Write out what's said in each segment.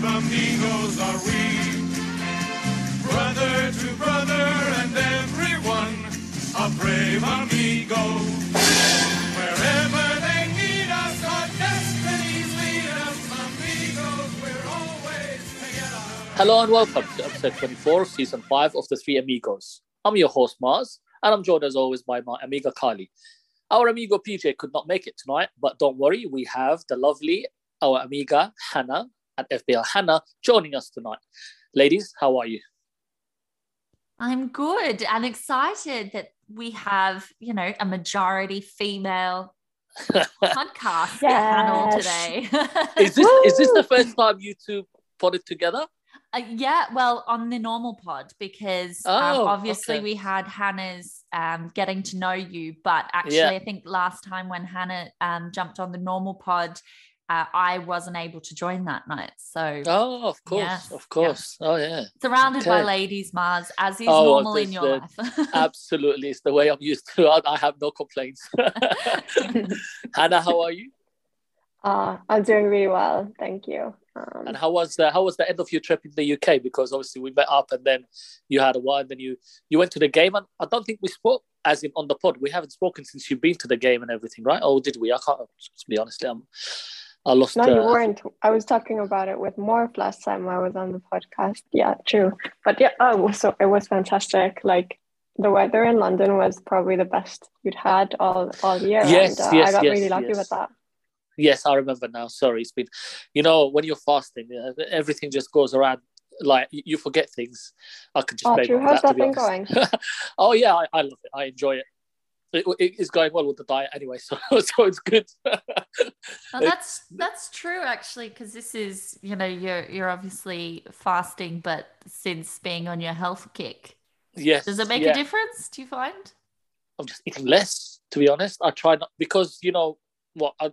brave amigos are we. Brother to brother and everyone, a brave amigo. Wherever they need us, our destinies lead us, amigos, we're always together. Hello and welcome to episode 24, season 5 of The Three Amigos. I'm your host, Mars, and I'm joined as always by my amiga Kylie. Our amigo PJ could not make it tonight, but don't worry, we have the lovely, our amiga Hannah at FPL Hannah joining us tonight. Ladies, how are you? I'm good and excited that we have, you know, a majority female podcast panel today. Is this is this the first time you two put it together? Uh, yeah, well, on the normal pod because um, Oh, obviously okay. we had Hannah's um, getting to know you, but actually, Yeah. I think last time when Hannah um, jumped on the normal pod, uh, I wasn't able to join that night. So Oh, of course, Yes, of course. Oh yeah. surrounded by ladies, Mars, as is Oh, normal in your uh, life. Absolutely, it's the way I'm used to. I, I have no complaints. Hannah, how are you? Uh, I'm doing really well, thank you. Um, And how was the how was the end of your trip in the UK? Because obviously we met up and then you had a while, and then you you went to the game, and I don't think we spoke as in on the pod. We haven't spoken since you've been to the game and everything, right? Or did we? I can't. To be honest, I'm, I lost. no, you uh, weren't. I was talking about it with Morph last time I was on the podcast. Yeah, true. But yeah, oh, so it was fantastic. Like the weather in London was probably the best you'd had all all year. Yes, and, uh, yes, I got yes, really lucky yes. with that. Yes, I remember now. Sorry, it's been, you know, when you're fasting, uh, everything just goes around. Like you you forget things. I could just Oh, true. How's that, that be been honest. oh yeah, I, I love it. I enjoy it. It, it- it's going well with the diet anyway, so so it's good. Well, that's that's true actually, because this is you know you're you're obviously fasting, but since being on your health kick, yes. does it make yeah. a difference? Do you find? I'm just eating less, to be honest. I try not because you know what I,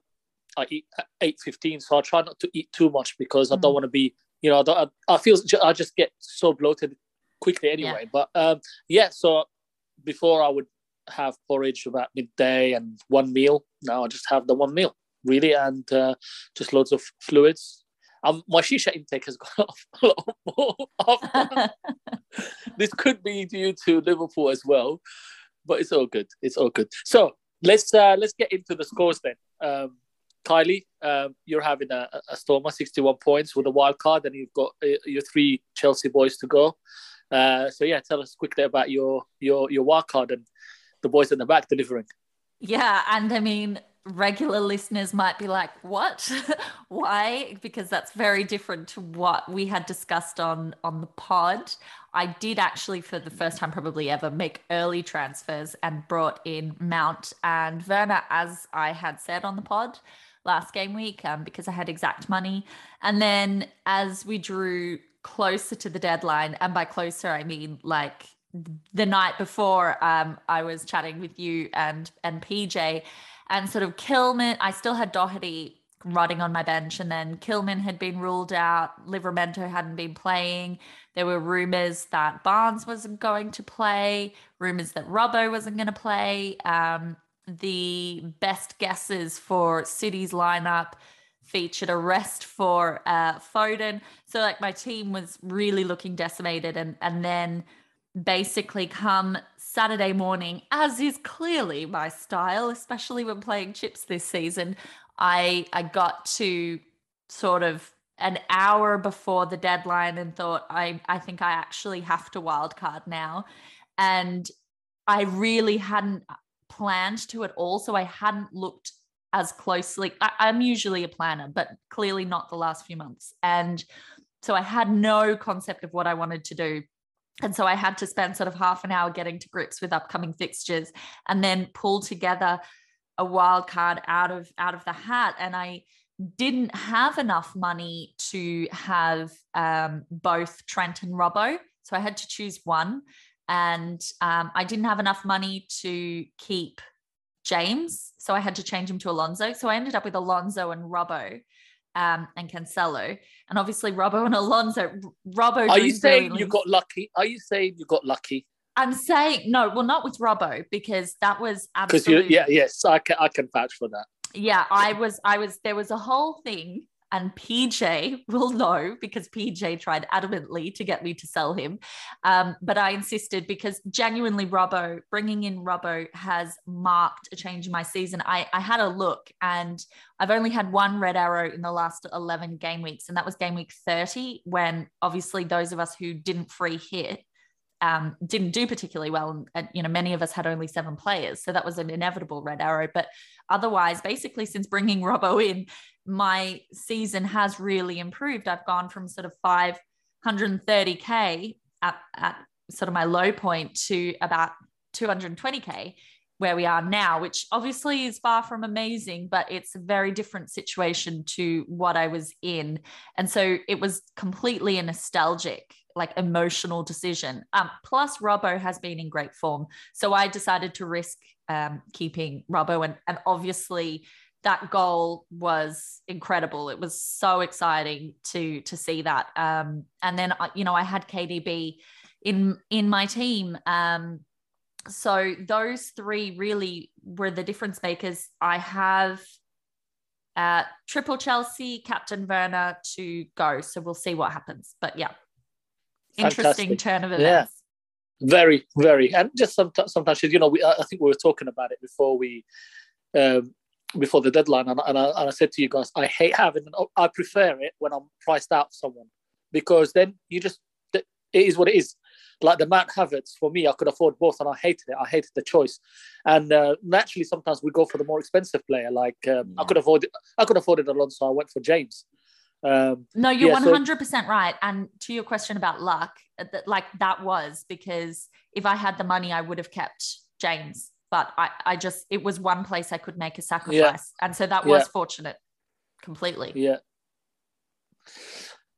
I eat at eight fifteen, so I try not to eat too much because I don't Mm. want to be, you know, I, don't, I, I feel I just get so bloated quickly anyway. But um, yeah, so before I would have porridge about midday and one meal. Now I just have the one meal really, and uh, just loads of fluids. Um, my shisha intake has gone up a lot more. this could be due to Liverpool as well, but it's all good. It's all good. So let's uh, let's get into the scores then. Um, Kylie, um, you're having a, a Stormer, 61 points with a wild card, and you've got uh, your three Chelsea boys to go. Uh, so yeah, tell us quickly about your your your wild card and the boys in the back delivering. Yeah, and I mean, regular listeners might be like, "What? Why?" Because that's very different to what we had discussed on on the pod. I did actually, for the first time probably ever, make early transfers and brought in Mount and Werner, as I had said on the pod last game week, um, because I had exact money. And then as we drew closer to the deadline, and by closer I mean like the night before um, I was chatting with you and and PJ and sort of Kilman I still had Doherty rotting on my bench and then Kilman had been ruled out Livramento hadn't been playing. There were rumors that Barnes wasn't going to play rumors that Robbo wasn't going to play. Um, the best guesses for City's lineup featured a rest for uh, Foden. So like my team was really looking decimated and and then basically come Saturday morning, as is clearly my style, especially when playing chips this season, I I got to sort of an hour before the deadline and thought I I think I actually have to wildcard now. And I really hadn't planned to at all. So I hadn't looked as closely. I, I'm usually a planner, but clearly not the last few months. And so I had no concept of what I wanted to do. And so I had to spend sort of half an hour getting to grips with upcoming fixtures and then pull together a wild card out of out of the hat. And I didn't have enough money to have um, both Trent and Robbo. So I had to choose one. And um, I didn't have enough money to keep James. So I had to change him to Alonso. So I ended up with Alonso and Robbo um, and Cancelo. And obviously, Robbo and Alonso. Robbo. Are you saying you got lucky? Are you saying you got lucky? I'm saying no. Well, not with Robbo because that was Because absolutely. yeah, yes, I can, I can vouch for that. yeah i was i was there was a whole thing and PJ will know because PJ tried adamantly to get me to sell him. Um, but I insisted because genuinely, Robbo, bringing in Robbo has marked a change in my season. I, I had a look and I've only had one red arrow in the last 11 game weeks, and that was game week 30, when obviously those of us who didn't free hit um, didn't do particularly well. And, you know, many of us had only seven players. So that was an inevitable red arrow. But otherwise, basically, since bringing Robbo in, my season has really improved. I've gone from sort of 530K at, at sort of my low point to about 220K where we are now, which obviously is far from amazing, but it's a very different situation to what I was in. And so it was completely a nostalgic like emotional decision. Um, plus, Robbo has been in great form, so I decided to risk um, keeping Robbo, and and obviously that goal was incredible. It was so exciting to to see that. Um, and then uh, you know I had KDB in in my team. Um, so those three really were the difference makers. I have uh, triple Chelsea, Captain Werner to go. So we'll see what happens. But yeah, interesting Fantastic. turn of events. Yeah. Very, very, and just sometimes, sometimes you know, we, I think we were talking about it before we, um, before the deadline, and, and, I, and I said to you guys, I hate having, I prefer it when I'm priced out someone, because then you just, it is what it is. Like the Mount Havertz, for me, I could afford both, and I hated it. I hated the choice, and uh, naturally, sometimes we go for the more expensive player. Like um, yeah. I could afford, I could afford it Alonso. I went for James. Um, no, you're 100% so- right. And to your question about luck, uh, that like that was because if I had the money, I would have kept James. But I, I just, it was one place I could make a sacrifice. Yeah. And so that was yeah. fortunate completely. Yeah.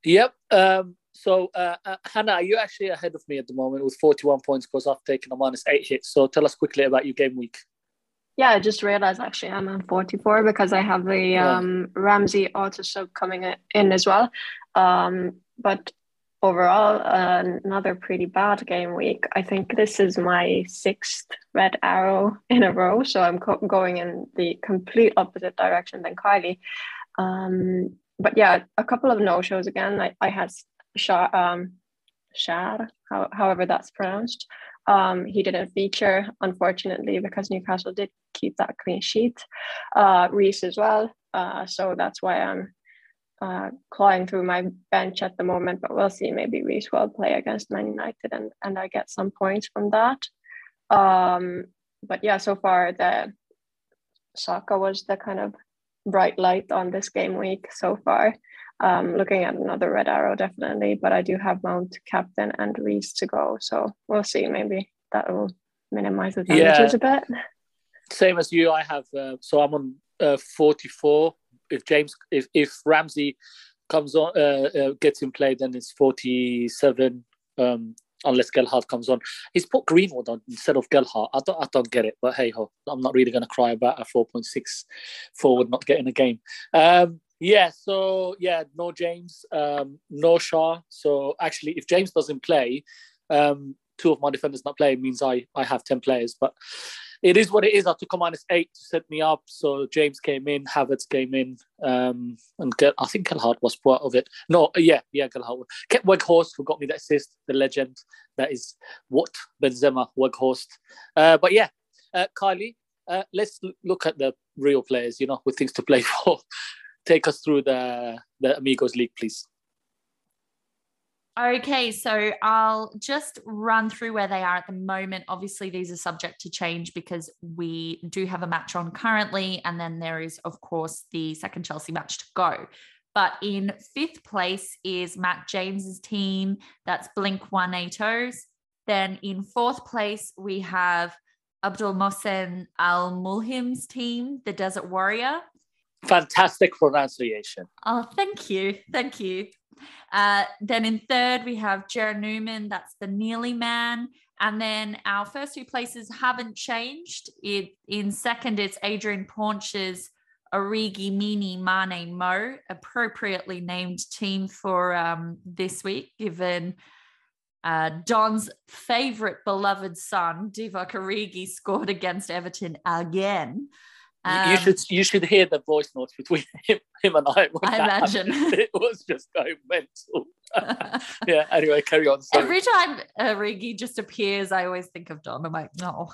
Yep. Um, so, uh, uh, Hannah, are you actually ahead of me at the moment with 41 points because I've taken a minus eight hits? So, tell us quickly about your game week. Yeah, I just realized actually I'm on 44 because I have the yeah. um, Ramsey auto sub coming in as well. Um, but overall, uh, another pretty bad game week. I think this is my sixth red arrow in a row. So I'm co- going in the complete opposite direction than Kylie. Um, but yeah, a couple of no shows again. I, I had Shah, um, Shah, how, however that's pronounced. Um, he didn't feature, unfortunately, because Newcastle did keep that clean sheet. Uh, Reece as well. Uh, so that's why I'm uh, clawing through my bench at the moment. But we'll see. Maybe Reece will play against Man United and, and I get some points from that. Um, but yeah, so far the Saka was the kind of bright light on this game week so far. Um, looking at another red arrow, definitely, but I do have Mount, Captain, and Reece to go. So we'll see. Maybe that will minimize the damages yeah. a bit. Same as you, I have. Uh, so I'm on uh, 44. If James, if if Ramsey comes on, uh, uh gets in play, then it's 47. Um, unless Gelhardt comes on. He's put Greenwood on instead of Gelhardt. I don't, I don't get it, but hey ho, I'm not really going to cry about a 4.6 forward not getting a game. Um, yeah, so yeah, no James, um, no Shaw. So actually, if James doesn't play, um, two of my defenders not playing means I I have ten players. But it is what it is. I took a minus eight to set me up. So James came in, Havertz came in, um, and I think Gelhardt was part of it. No, yeah, yeah, Gelhardt. Kept Weghorst, who got me the assist, the legend. That is what Benzema, Weghorst. Uh, but yeah, uh, Kylie, uh, let's look at the real players, you know, with things to play for take us through the the Amigos League, please. Okay, so I'll just run through where they are at the moment. Obviously, these are subject to change because we do have a match on currently, and then there is, of course, the second Chelsea match to go. But in fifth place is Matt James's team. That's Blink 180s. Then in fourth place, we have Abdul Mohsen Al Mulhim's team, the Desert Warrior fantastic pronunciation. Oh, thank you. Thank you. Uh, then in third, we have Jer Newman. That's the Nearly Man. And then our first two places haven't changed. It, in second, it's Adrian Paunch's Origi Mini Mane Mo, appropriately named team for um, this week, given uh, Don's favorite beloved son, Divock Origi, scored against Everton again. You- you Um, should you should hear the voice notes between him, him and I. I that happened. imagine. it was just going mental. yeah. Anyway, carry on. Sorry. Every time Origi just appears, I always think of Dom. I'm like, no,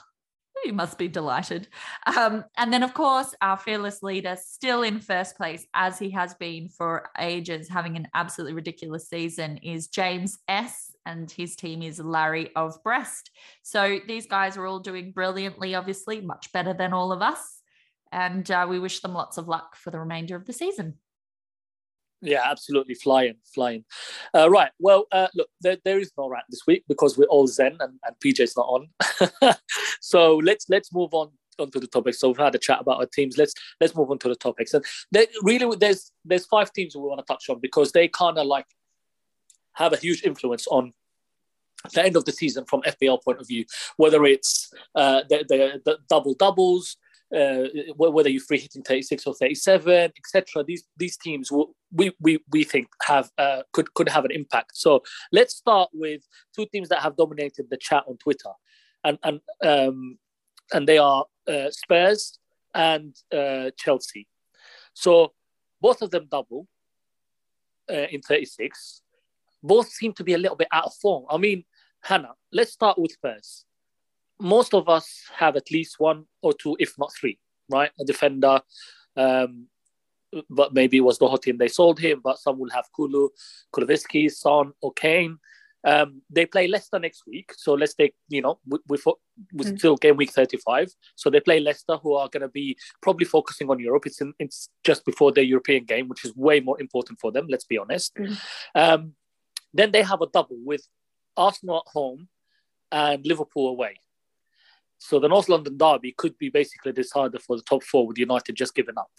he must be delighted. Um, and then, of course, our fearless leader, still in first place, as he has been for ages, having an absolutely ridiculous season, is James S. And his team is Larry of Brest. So these guys are all doing brilliantly, obviously, much better than all of us. And uh, we wish them lots of luck for the remainder of the season. Yeah, absolutely flying, flying. Uh, right. Well, uh, look, there, there is no rant this week because we're all zen and, and PJ's not on. so let's let's move on onto the topics. So we've had a chat about our teams. Let's let's move on to the topics. And really, there's there's five teams we want to touch on because they kind of like have a huge influence on the end of the season from FPL point of view. Whether it's uh, the, the, the double doubles, uh, whether you're free hitting 36 or 37, etc. These these teams we we we think have uh, could could have an impact. So let's start with two teams that have dominated the chat on Twitter, and and um, and they are uh, Spurs and uh, Chelsea. So both of them double uh, in 36. Both seem to be a little bit out of form. I mean, Hannah, let's start with Spurs most of us have at least one or two, if not three, right? A defender, um, but maybe it was the hot team they sold him, but some will have Kulu, Kulusevski, Son, or Kane. Um, they play Leicester next week, so let's take you know we we, we Mm. still game week thirty five, so they play Leicester, who are going to be probably focusing on Europe. It's in, it's just before their European game, which is way more important for them. Let's be honest. Mm. Um, then they have a double with Arsenal at home and Liverpool away. So the North London derby could be basically decided for the top four with United just giving up.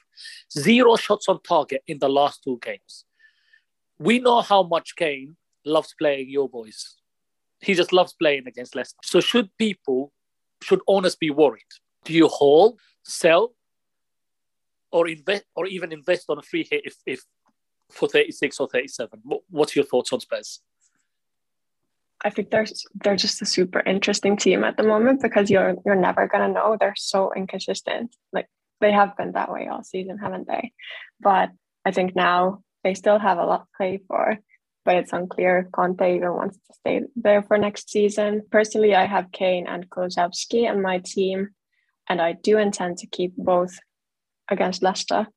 Zero shots on target in the last two games. We know how much Kane loves playing your boys. He just loves playing against Leicester. So should people, should owners be worried? Do you hold, sell, or invest, or even invest on a free hit if, if for 36 or 37? What- What's your thoughts on Spurs? I think they're they're just a super interesting team at the moment because you're you're never gonna know. They're so inconsistent. Like they have been that way all season, haven't they? But I think now they still have a lot to play for. But it's unclear if Conte even wants to stay there for next season. Personally, I have Kane and Kulusevski in my team, and I do intend to keep both against Leicester.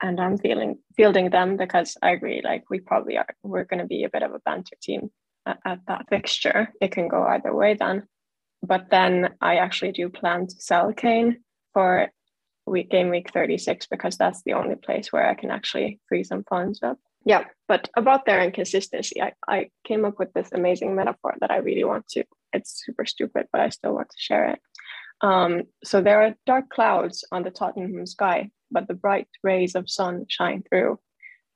And I'm feeling fielding them because I agree. Like we probably are. We're going to be a bit of a banter team at, at that fixture. It can go either way then. But then I actually do plan to sell Kane for week game week 36 because that's the only place where I can actually free some funds up. Yeah, but about their inconsistency, I, I came up with this amazing metaphor that I really want to. It's super stupid, but I still want to share it. Um, so there are dark clouds on the Tottenham sky, but the bright rays of sun shine through.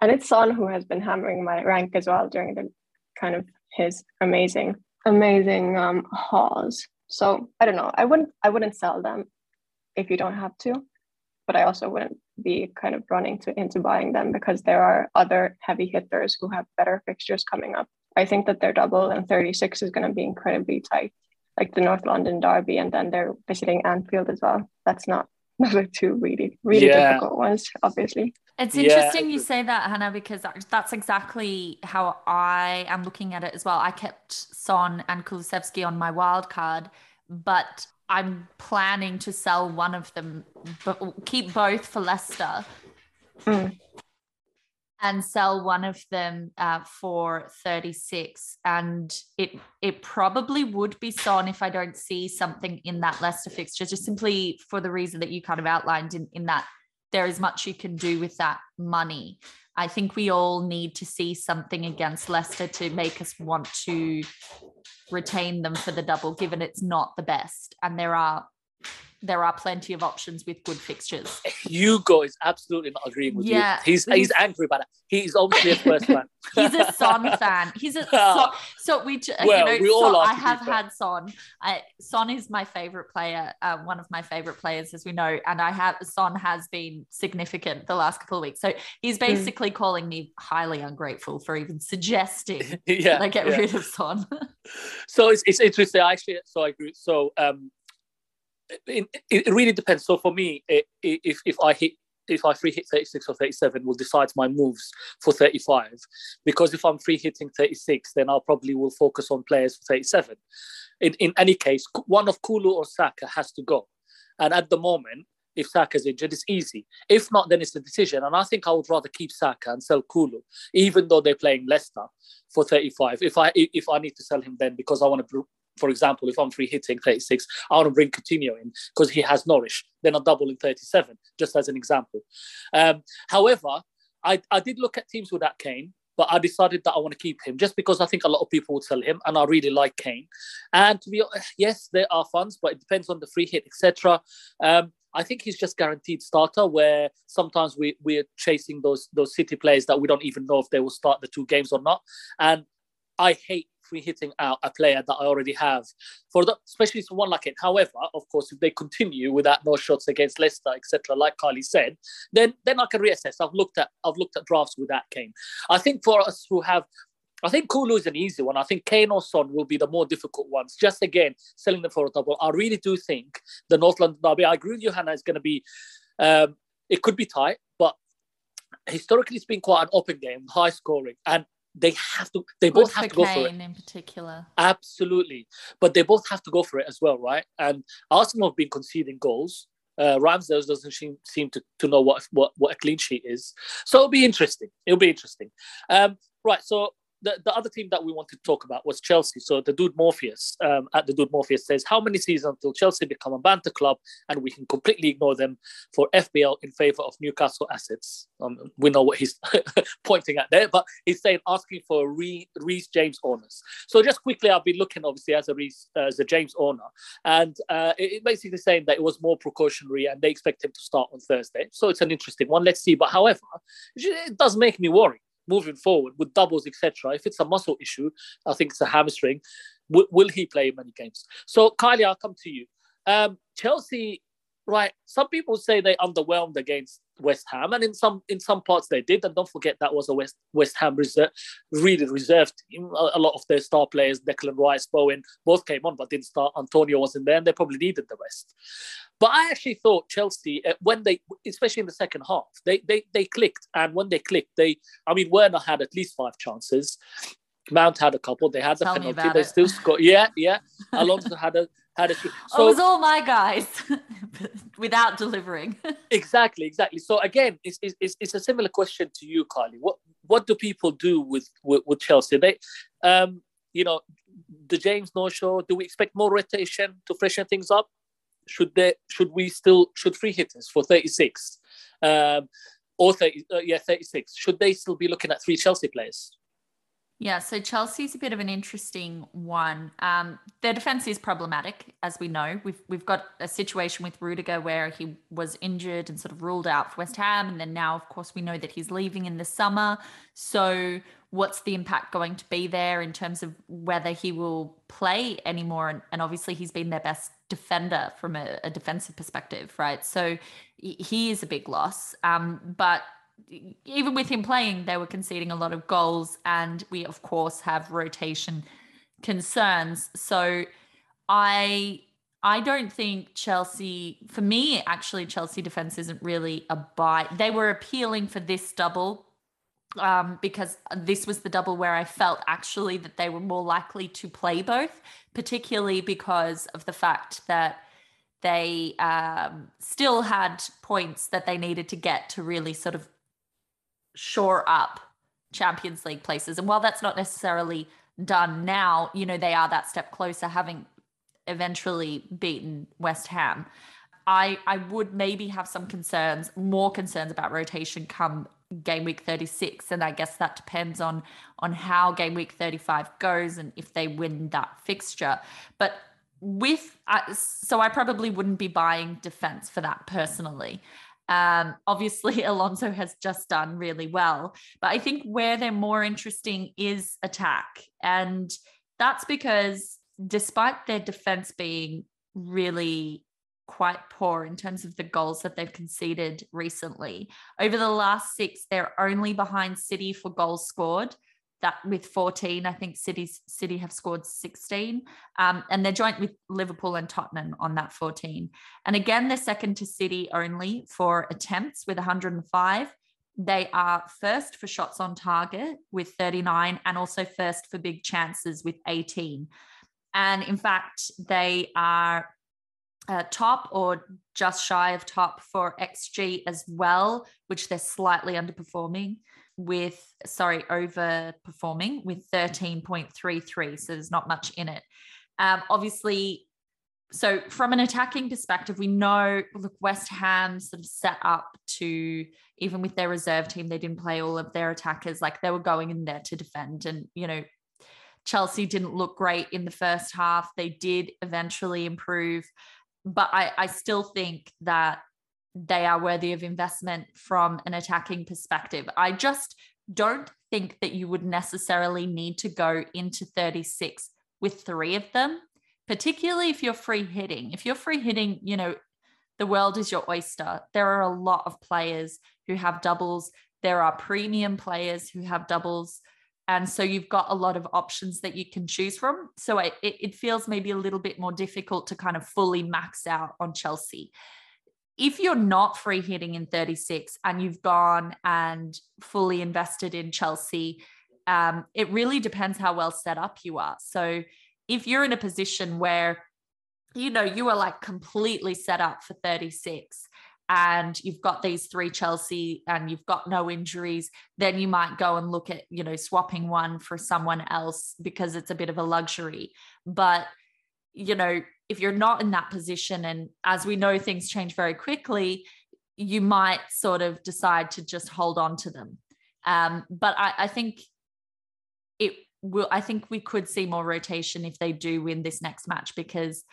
And it's Son who has been hammering my rank as well during the kind of his amazing, amazing um hauls. So I don't know. I wouldn't I wouldn't sell them if you don't have to, but I also wouldn't be kind of running to into buying them because there are other heavy hitters who have better fixtures coming up. I think that their double and 36 is going to be incredibly tight, like the North London Derby, and then they're visiting Anfield as well. That's not those are two really, really Yeah. difficult ones, obviously. It's Yeah, interesting you say that, Hannah, because that's exactly how I am looking at it as well. I kept Son and Kulusevski on my wild card, but I'm planning to sell one of them, but keep both for Leicester Mm. And sell one of them uh, for 36 and it it probably would be Son if I don't see something in that Leicester fixture just simply for the reason that you kind of outlined in, in that there is much you can do with that money. I think we all need to see something against Leicester to make us want to retain them for the double, given it's not the best. And there are there are plenty of options with good fixtures. Hugo is absolutely not agreeing with Yeah, you. He's he's he's- angry about it. He's obviously a Spurs fan. He's a Son fan. He's a. Son. So we, j- Well, you know, we all Son- are, I have fair. had Son. I, Son is my favorite player, uh, one of my favorite players, as we know, and I have Son has been significant the last couple of weeks. So he's Hmm. basically calling me highly ungrateful for even suggesting yeah, that I get yeah. rid of Son. So it's, it's interesting. I actually, so I agree. So um, it, it really depends. So for me, eh, it, if if I hit if I free hit 36 or 37 will decide my moves for 35 because if I'm free hitting 36 then I'll probably will focus on players for 37 in, in any case one of Kulu or Saka has to go. And at the moment if Saka's injured it's easy. If not then it's a decision. And I think I would rather keep Saka and sell Kulu even though they're playing Leicester for 35 if I if I need to sell him then because I want to for example, if I'm free hitting 36, I want to bring Coutinho in because he has Norwich. Then I'll double in 37, just as an example. Um, however, I, I did look at teams without Kane, but I decided that I want to keep him just because I think a lot of people will sell him, and I really like Kane. And to be honest, yes, there are funds, but it depends on the free hit, etc. Um, I think he's just guaranteed starter. Where sometimes we we're chasing those those City players that we don't even know if they will start the two games or not. And I hate free hitting out a player that I already have for the especially someone like it. However, of course, if they continue without no shots against Leicester, etc., like Kylie said, then then I can reassess. I've looked at I've looked at drafts with that Kane. I think for us who have I think Kulu is an easy one. I think Kane or Son will be the more difficult ones. Just again, selling them for a double. I really do think the North London derby. I agree with you, Hannah. Is going to be. Um, it could be tight, but historically, it's been quite an open game, high scoring, and they have to they both have to go for it. in particular? Absolutely. But they both have to go for it as well right? And arsenal have been conceding goals. Uh, Ramsdale doesn't seem, seem to, to know what, what what a clean sheet is, so it'll be interesting. It'll be interesting. Um, right, so the, the other team that we wanted to talk about was Chelsea. So the dude Morpheus um, at the dude Morpheus says, How many seasons until Chelsea become a banter club and we can completely ignore them for FPL in favor of Newcastle assets? Um, we know what he's pointing at there, but he's saying asking for Reece James owners. So just quickly, I'll be looking obviously as a Reece, uh, as a James owner, and uh, it, it basically saying that it was more precautionary and they expect him to start on Thursday. So it's an interesting one. Let's see. But however, it does make me worry moving forward with doubles, etc. If it's a muscle issue, I think it's a hamstring. W- will he play many games? So, Kylie, I'll come to you. Um, Chelsea, right? Some people say they underwhelmed against West Ham, and in some in some parts they did. And don't forget that was a West West Ham reserve, really reserved team. A, a, lot of their star players, Declan Rice, Bowen, both came on but didn't start. Antonio wasn't there, and they probably needed the rest. But I actually thought Chelsea, uh, when they, especially in the second half, they they they clicked, and when they clicked, they, I mean, Werner had at least five chances. Mount had a couple. They had the Tell penalty. They it. still scored. Yeah, yeah. Alonso had a had a. So, oh, it was all my guys without delivering. exactly, exactly. So again, it's, it's it's a similar question to you, Carly. What what do people do with with, with Chelsea? They, um, you know, the James No show. Do we expect more rotation to freshen things up? Should they? Should we still? Should free hitters for thirty six, um, or 30, uh, yeah, thirty six? Should they still be looking at three Chelsea players? Yeah, so Chelsea's a bit of an interesting one. Um, their defense is problematic, as we know. We've we've got a situation with Rudiger where he was injured and sort of ruled out for West Ham, and then now, of course, we know that he's leaving in the summer. So, what's the impact going to be there in terms of whether he will play anymore? And, and obviously, he's been their best defender from a, a defensive perspective, right? So, he is a big loss. Um, but even with him playing, they were conceding a lot of goals, and we of course have rotation concerns. So I I don't think Chelsea, for me, actually, Chelsea defense isn't really a buy. They were appealing for this double um, because this was the double where I felt actually that they were more likely to play both, particularly because of the fact that they um, still had points that they needed to get to really sort of shore up Champions League places. And while that's not necessarily done now, you know, they are that step closer, having eventually beaten West Ham. I I would maybe have some concerns, more concerns about rotation come game week 36 and I guess that depends on on how game week 35 goes and if they win that fixture. But with uh, so I probably wouldn't be buying defense for that personally. Um, obviously, Alonso has just done really well, but I think where they're more interesting is attack. And that's because despite their defense being really quite poor in terms of the goals that they've conceded recently, over the last six, they're only behind City for goals scored. That with 14. I think City's City have scored 16. Um, and they're joint with Liverpool and Tottenham on that 14. And again, they're second to City only for attempts with 105. They are first for shots on target with 39 and also first for big chances with 18. And in fact, they are uh, top or just shy of top for XG as well, which they're slightly underperforming with, sorry, overperforming with 13.33. So there's not much in it. Um, obviously, so from an attacking perspective, we know look West Ham sort of set up to even with their reserve team, they didn't play all of their attackers like they were going in there to defend, and you know Chelsea didn't look great in the first half. They did eventually improve, but I, I still think that they are worthy of investment from an attacking perspective. I just don't think that you would necessarily need to go into 36 with three of them particularly if you're free hitting. If you're free hitting, you know, the world is your oyster. There are a lot of players who have doubles. There are premium players who have doubles. And so you've got a lot of options that you can choose from. So it, it feels maybe a little bit more difficult to kind of fully max out on Chelsea. If you're not free hitting in 36 and you've gone and fully invested in Chelsea, um, it really depends how well set up you are. So if you're in a position where you know you are like completely set up for 36 and you've got these three Chelsea and you've got no injuries, then you might go and look at, you know, swapping one for someone else because it's a bit of a luxury. But, you know, if you're not in that position, and as we know, things change very quickly, you might sort of decide to just hold on to them. Um, but I, I think it will I think we could see more rotation if they do win this next match because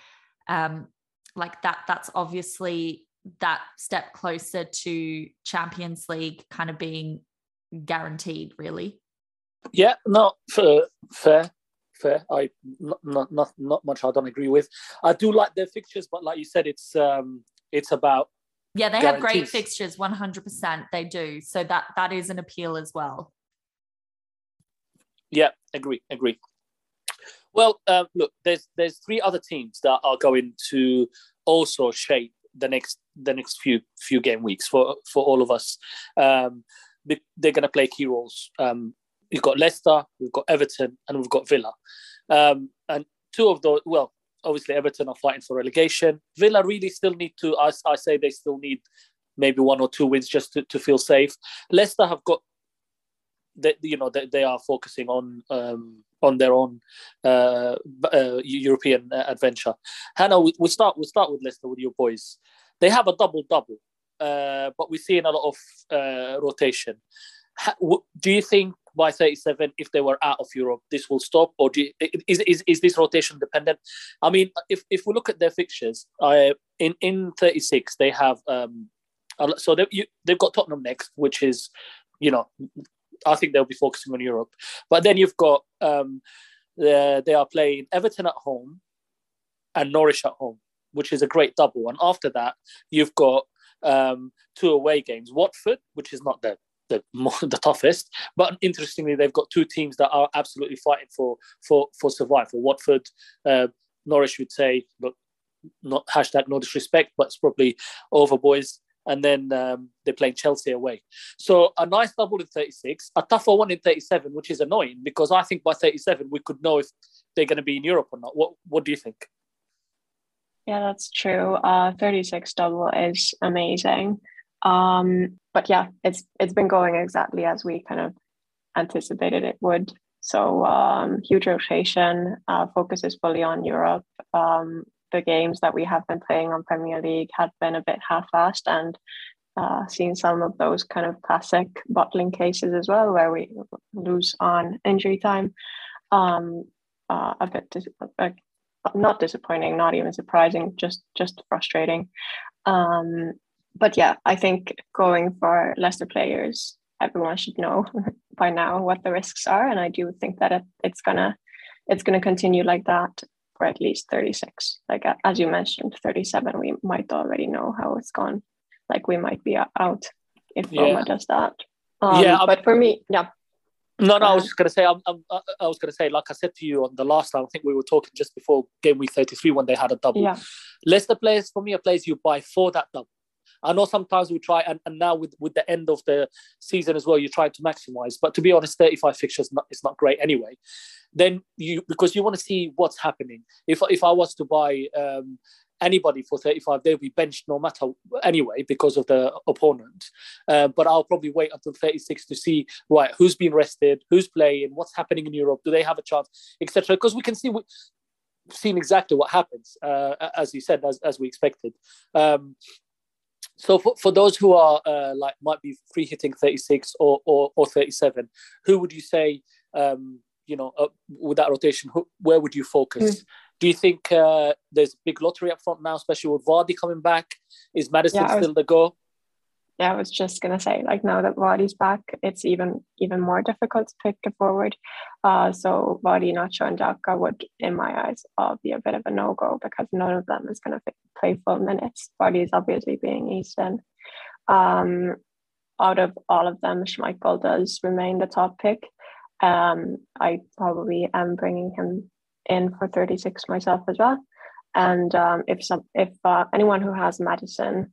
um like that that's obviously that step closer to Champions League kind of being guaranteed really. Yeah, no, fair, fair, fair. I not, not not not much I don't agree with. I do like their fixtures, but like you said, it's um it's about yeah they guarantees. have great fixtures, one hundred percent. They do, so that that is an appeal as well. Yeah, agree, agree. Well, um, look, there's there's three other teams that are going to also shape the next the next few few game weeks for for all of us. Um, they're going to play key roles. Um, we've got Leicester, we've got Everton, and we've got Villa. Um, and two of those, well, obviously Everton are fighting for relegation. Villa really still need to. I, I say they still need maybe one or two wins just to, to feel safe. Leicester have got they, you know they, they are focusing on um, on their own uh, uh, European adventure. Hannah, we, we start we start with Leicester with your boys. They have a double double, uh, but we're seeing a lot of uh, rotation. do you think by 37, if they were out of Europe, this will stop, or you, is, is is this rotation dependent? I mean, if, if we look at their fixtures, I in in 36 they have um, so they, you, they've got Tottenham next, which is you know I think they'll be focusing on Europe. But then you've got um, the, they are playing Everton at home and Norwich at home, which is a great double. And after that, you've got um, two away games: Watford, which is not the the, the toughest, but interestingly, they've got two teams that are absolutely fighting for for for survival. Watford, uh, Norwich would say, but not hashtag no disrespect, but it's probably over, boys and then um, they're playing Chelsea away. So a nice double in 36, a tougher one in 37, which is annoying because I think by 37 we could know if they're going to be in Europe or not. What What do you think? Yeah, that's true. Uh, 36 double is amazing. Um, but yeah, it's it's been going exactly as we kind of anticipated it would. So um, huge rotation, uh, focuses fully on Europe. Um, the games that we have been playing on Premier League had been a bit half-assed and uh, seen some of those kind of classic bottling cases as well, where we lose on injury time. Um, uh, a bit dis- uh, not disappointing, not even surprising, just just frustrating. Um, but yeah, I think going for lesser players, everyone should know by now what the risks are, and I do think that it, it's gonna it's gonna continue like that for at least 36 like as you mentioned 37 we might already know how it's gone like we might be out if yeah. Roma does that um, yeah but for me yeah No, no, I was Um, just going to say, I'm, I'm, I was going to say, like I said to you on the last time, I think we were talking just before game week 33 when they had a double. Yeah, Leicester players, for me, are players you buy for that double. I know sometimes we try, and, and now with, with the end of the season as well, you're trying to maximize. But to be honest, 35 fixtures not, not great anyway. Then you because you want to see what's happening. If if I was to buy um, anybody for 35, they'll be benched no matter anyway because of the opponent. Uh, but I'll probably wait until 36 to see right who's been rested, who's playing, what's happening in Europe, do they have a chance, etc. Because we can see. We, seen exactly what happens, uh, as you said, as, as we expected. Um, so for, for those who are uh, like might be free hitting 36 or, or, or 37, who would you say, um, you know, uh, with that rotation, who, where would you focus? Do you think uh, there's a big lottery up front now, especially with Vardy coming back? Is Maddison Yeah, was- still the go? Yeah. I was just gonna say, like now that Vardy's back, it's even even more difficult to pick a forward. Uh, so Vardy, Nacho, and Daka would, in my eyes, all be a bit of a no go because none of them is gonna play full minutes. Vardy is obviously being Easton. Um, out of all of them, Schmeichel does remain the top pick. Um, I probably am bringing him in for 36 myself as well. And um, if some, if uh, anyone who has Maddison,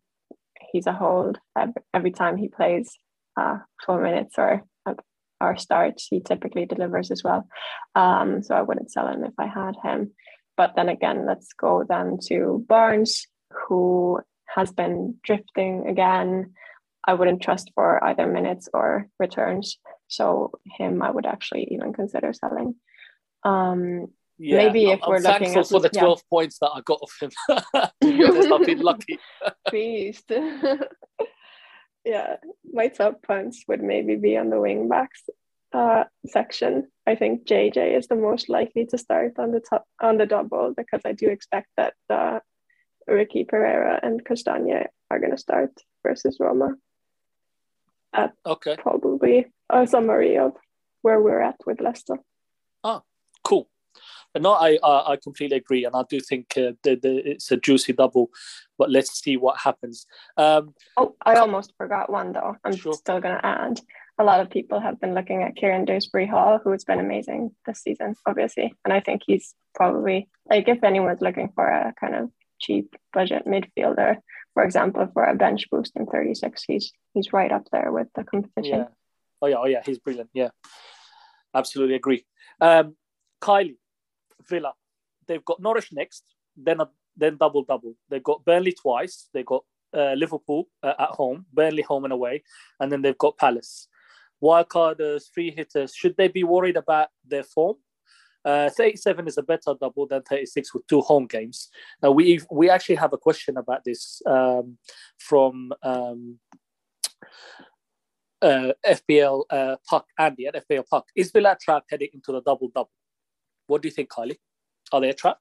he's a hold every, time he plays uh, four minutes or or starts, he typically delivers as well. Um, so I wouldn't sell him if I had him. But then again, let's go then to Barnes, who has been drifting again. I wouldn't trust for either minutes or returns. So him, I would actually even consider selling. Um, Yeah, Maybe I'm, if we're I'm looking thankful at- for the yeah. 12 points that I got off him. honest, I've been lucky. beast. yeah, my top punch would maybe be on the wing backs uh, section. I think JJ is the most likely to start on the top on the double because I do expect that uh, Ricky Pereira and Castagna are going to start versus Roma. Okay. Probably a summary of where we're at with Leicester. Oh, cool. But no, I I I completely agree, and I do think uh, the, the, it's a juicy double. But let's see what happens. Um, Oh, I almost forgot one though. I'm Sure. still going to add. A lot of people have been looking at Kiernan Dewsbury Hall, who has been amazing this season, obviously. And I think he's probably, like, if anyone's looking for a kind of cheap budget midfielder, for example, for a bench boost in 36, he's he's right up there with the competition. yeah. Oh yeah. Oh yeah. He's brilliant. Yeah. Absolutely agree. Um, Kylie, Villa, they've got Norwich next, then a then double double. They've got Burnley twice. They got uh, Liverpool uh, at home, Burnley home and away, and then they've got Palace. Wildcarders, free hitters, should they be worried about their form? Uh, 37 is a better double than 36 with two home games. Now we we actually have a question about this um, from um, uh, FPL uh, Puck Andy at FPL Puck. Is Villa trap heading into the double double? What do you think, Kylie? Are they a trap?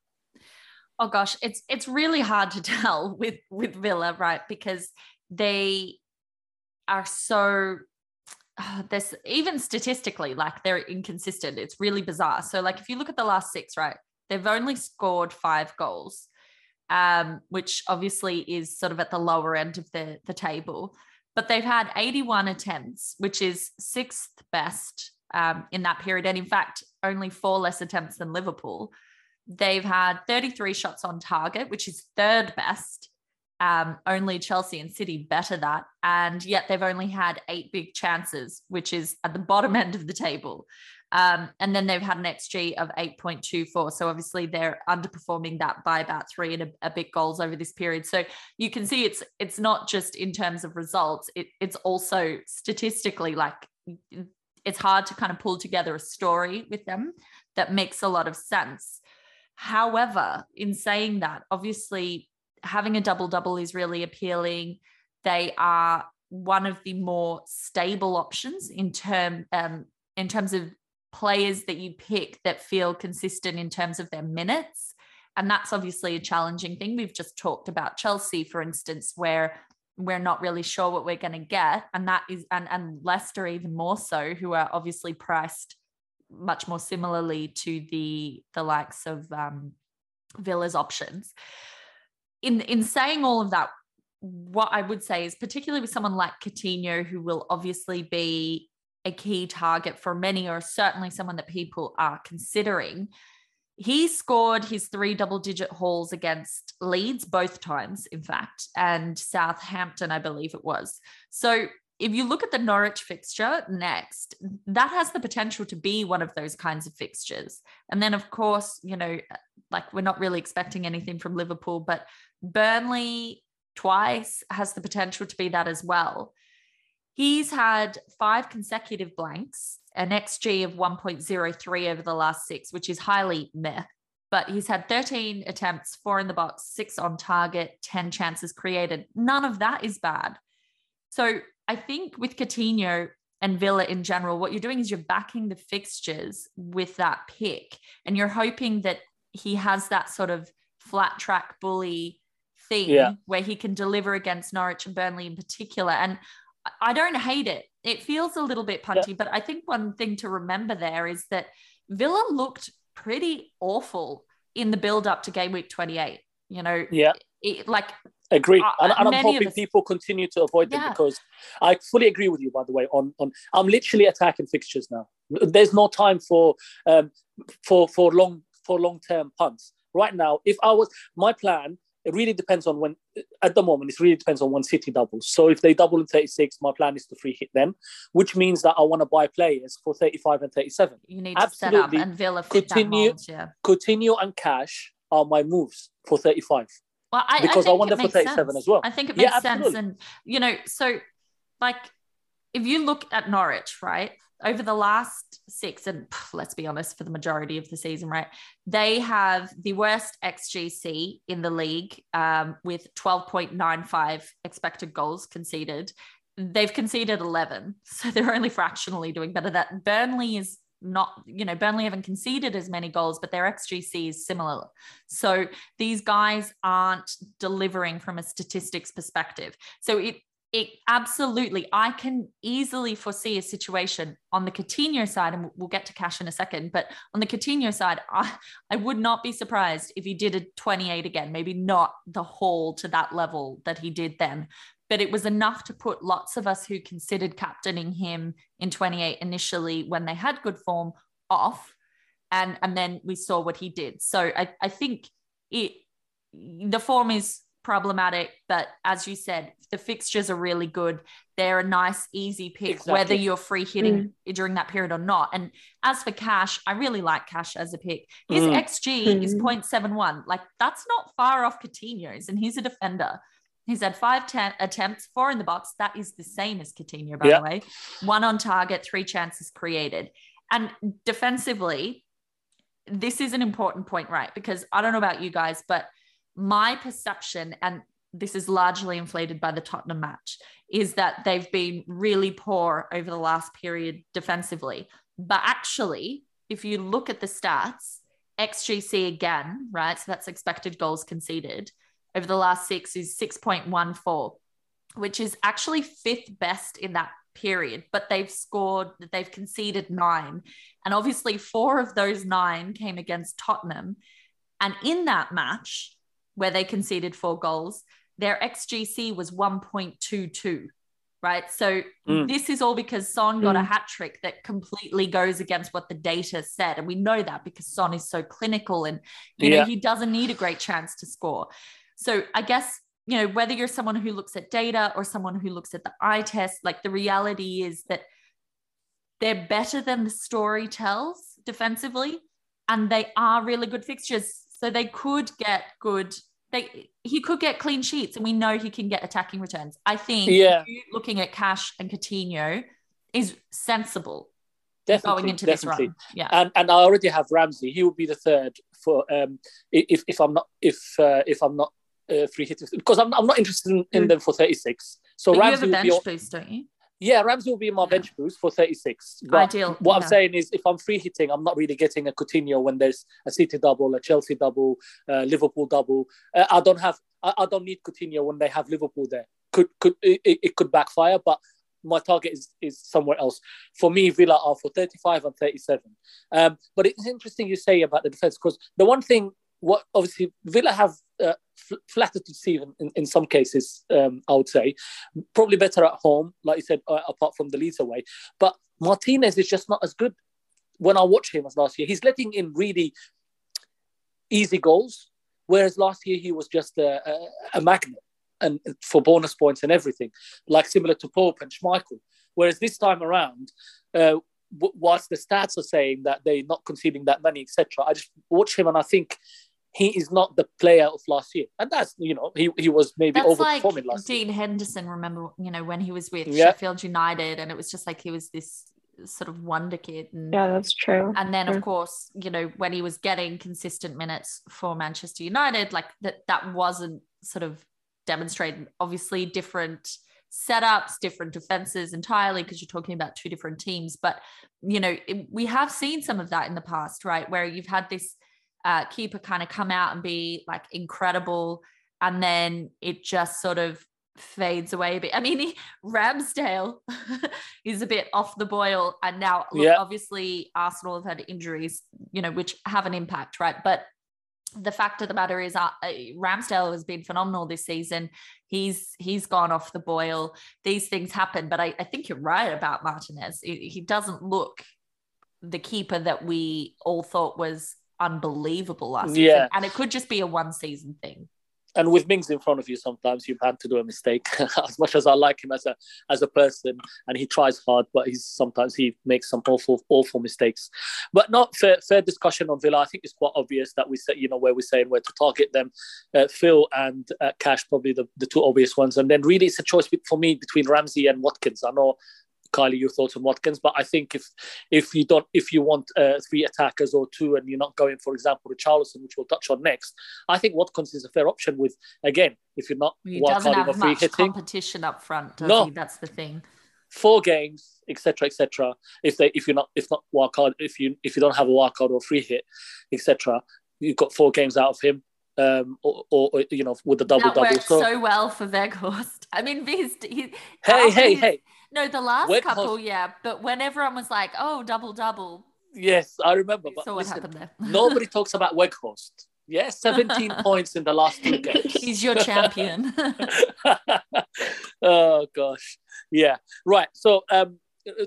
oh gosh. It's it's really hard to tell with with villa right? Because they are so uh, this even statistically like they're inconsistent. It's really bizarre. So like if you look at the last six right they've only scored five goals um which obviously is sort of at the lower end of the the table. But they've had 81 attempts which is sixth best um, in that period and in fact only four less attempts than liverpool They've had 33 shots on target, which is third best. Um, only Chelsea and City better that. And yet they've only had eight big chances, which is at the bottom end of the table. Um, and then they've had an XG of 8.24. So obviously they're underperforming that by about three and a, a bit goals over this period. So you can see it's it's not just in terms of results, it, it's also statistically like it's hard to kind of pull together a story with them that makes a lot of sense. However, in saying that, obviously having a double double is really appealing. They are one of the more stable options in term um, in terms of players that you pick that feel consistent in terms of their minutes. And that's obviously a challenging thing. We've just talked about Chelsea, for instance, where we're not really sure what we're going to get. And that is, and, and Leicester even more so, who are obviously priced much more similarly to the the likes of um, Villa's options. In in saying all of that, what I would say is particularly with someone like Coutinho, who will obviously be a key target for many, or certainly someone that people are considering. He scored his three double digit hauls against Leeds both times, in fact, and Southampton, I believe it was. So if you look at the Norwich fixture next, that has the potential to be one of those kinds of fixtures. And then, of course, you know, like we're not really expecting anything from Liverpool, but Burnley twice has the potential to be that as well. He's had five consecutive blanks, an XG of 1.03 over the last six, which is highly meh. But he's had 13 attempts, four in the box, six on target, 10 chances created. None of that is bad. So I think with Coutinho and Villa in general, what you're doing is you're backing the fixtures with that pick, and you're hoping that he has that sort of flat track bully thing Yeah. where he can deliver against Norwich and Burnley in particular. And I don't hate it. It feels a little bit punchy, but I think one thing to remember there is that Villa looked pretty awful in the build up to game week 28. You know, Yeah, it, like agree. Uh, and, and I'm hoping us- people continue to avoid them Yeah. because I fully agree with you. By the way, on on I'm literally attacking fixtures now. There's no time for um for for long for long term punts. Right now, if I was my plan, it really depends on when. At the moment, it really depends on when City doubles. So if they double in 36, my plan is to free hit them, which means that I want to buy players for 35 and 37. you need to set up Absolutely. and Villa Continue-. Yeah. Coutinho and Cash are my moves for 35. Well, I, Because I think want them for makes 37 sense. as well. I think it Yeah, makes sense. And, you know, so like if you look at Norwich, right, over the last six, and let's be honest, for the majority of the season, right, they have the worst XGC in the league um, with 12.95 expected goals conceded. They've conceded 11. So they're only fractionally doing better. That Burnley is not, you know, Burnley haven't conceded as many goals, but their XGC is similar. So these guys aren't delivering from a statistics perspective. So it it absolutely I can easily foresee a situation on the Coutinho side, and we'll get to cash in a second, but on the Coutinho side, I, I would not be surprised if he did a 28 again, maybe not the whole to that level that he did then. But it was enough to put lots of us who considered captaining him in 28 initially when they had good form off. And, and then we saw what he did. So I, I think it the form is problematic, but as you said, the fixtures are really good. They're a nice, easy pick, Exactly. whether you're free hitting during that period or not. And as for Cash, I really like Cash as a pick. His Mm. XG is Mm. 0.71. Like that's not far off Coutinho's, and he's a defender. He's had five ten- attempts, four in the box. That is the same as Coutinho, by Yeah. the way. One on target, three chances created. And defensively, this is an important point, right? Because I don't know about you guys, but my perception, and this is largely inflated by the Tottenham match, is that they've been really poor over the last period defensively. But actually, if you look at the stats, XGC again, right? So that's expected goals conceded over the last six is 6.14, which is actually fifth best in that period. But they've scored, they've conceded nine. And obviously, four of those nine came against Tottenham. And in that match, where they conceded four goals, their XGC was 1.22, right? So Mm. this is all because Son got a Mm. hat trick that completely goes against what the data said. And we know that because Son is so clinical and, you know, he doesn't need a great chance to score. So I guess, you know, whether you're someone who looks at data or someone who looks at the eye test, like the reality is that they're better than the story tells defensively and they are really good fixtures so they could get good they he could get clean sheets and we know he can get attacking returns i think Yeah. looking at cash and Coutinho is sensible Definitely, going into definitely. this run yeah and and I already have Ramsey. He will be the third for um if if I'm not if uh, if I'm not uh, free hitting because I'm I'm not interested in, in Mm. them for 36. So but you have Ramsey a bench be on, don't you yeah Ramsey will be in my Yeah. bench boost for 36. But Ideal, What I'm saying is if I'm free hitting, I'm not really getting a Coutinho when there's a City double, a Chelsea double, uh, Liverpool double. Uh, I don't have I, I don't need Coutinho when they have Liverpool there. Could could it, it it could backfire, but my target is is somewhere else. For me, Villa are for 35 and 37. Um, but it's interesting you say about the defense because the one thing, what obviously Villa have uh, to see in, in, in some cases, um, I would say, probably better at home, like you said, uh, apart from the Leeds away. But Martinez is just not as good. When I watch him as last year, he's letting in really easy goals, whereas last year he was just a, a, a magnet and for bonus points and everything, like similar to Pope and Schmeichel. Whereas this time around, uh, whilst the stats are saying that they're not conceding that many, etc., I just watch him and I think he is not the player of last year, and that's you know he, he was maybe That's overperforming like last Dean year. Henderson. Remember, you know, when he was with Yeah. Sheffield United, and it was just like he was this sort of wonder kid. And, Yeah, that's true. and then, True. of course, you know, when he was getting consistent minutes for Manchester United, like that, that wasn't sort of demonstrated. Obviously, different setups, different defenses entirely, because you're talking about two different teams. But, you know, it- we have seen some of that in the past, right? Where you've had this uh, keeper kind of come out and be like incredible, and then it just sort of fades away a bit. I mean, he, Ramsdale is a bit off the boil, and now look, Yeah. obviously Arsenal have had injuries, you know, which have an impact, right? But the fact of the matter is, uh, uh, Ramsdale has been phenomenal this season. He's he's gone off the boil. These things happen, but I, I think you're right about Martinez. He, he doesn't look the keeper that we all thought was unbelievable last season, Yeah. and it could just be a one season thing. and with Mings in front of you, sometimes you've had to do a mistake. as much as I like him as a as a person, and he tries hard, but he's sometimes he makes some awful awful mistakes. But not fair, fair discussion on Villa. I think it's quite obvious that we say you know where we're saying where to target them. Uh, Phil and uh, Cash probably the, the two obvious ones, and then really it's a choice for me between Ramsey and Watkins. I know. Kylie, your thoughts on Watkins, but I think if if you don't if you want uh, three attackers or two and you're not going, for example, to Richarlison, which we'll touch on next, I think Watkins is a fair option. With again, if you're not He doesn't have much hitting, competition up front, No. he? That's the thing. four games, etc., etc. If they if you're not if not wild card, if you if you don't have a wild card or free hit, etc., you've got four games out of him. Um, or, or, or, you know, with the double that double. worked So, so well for Weghorst. I mean, his, he, hey, hey, his- hey! No, the last Weghorst- couple, yeah. But when everyone was like, "Oh, double double," Yes, I remember. But saw what happened there. nobody talks about Weghorst. Yes, 17 points in the last two games. He's your champion. oh gosh, yeah. Right. So um,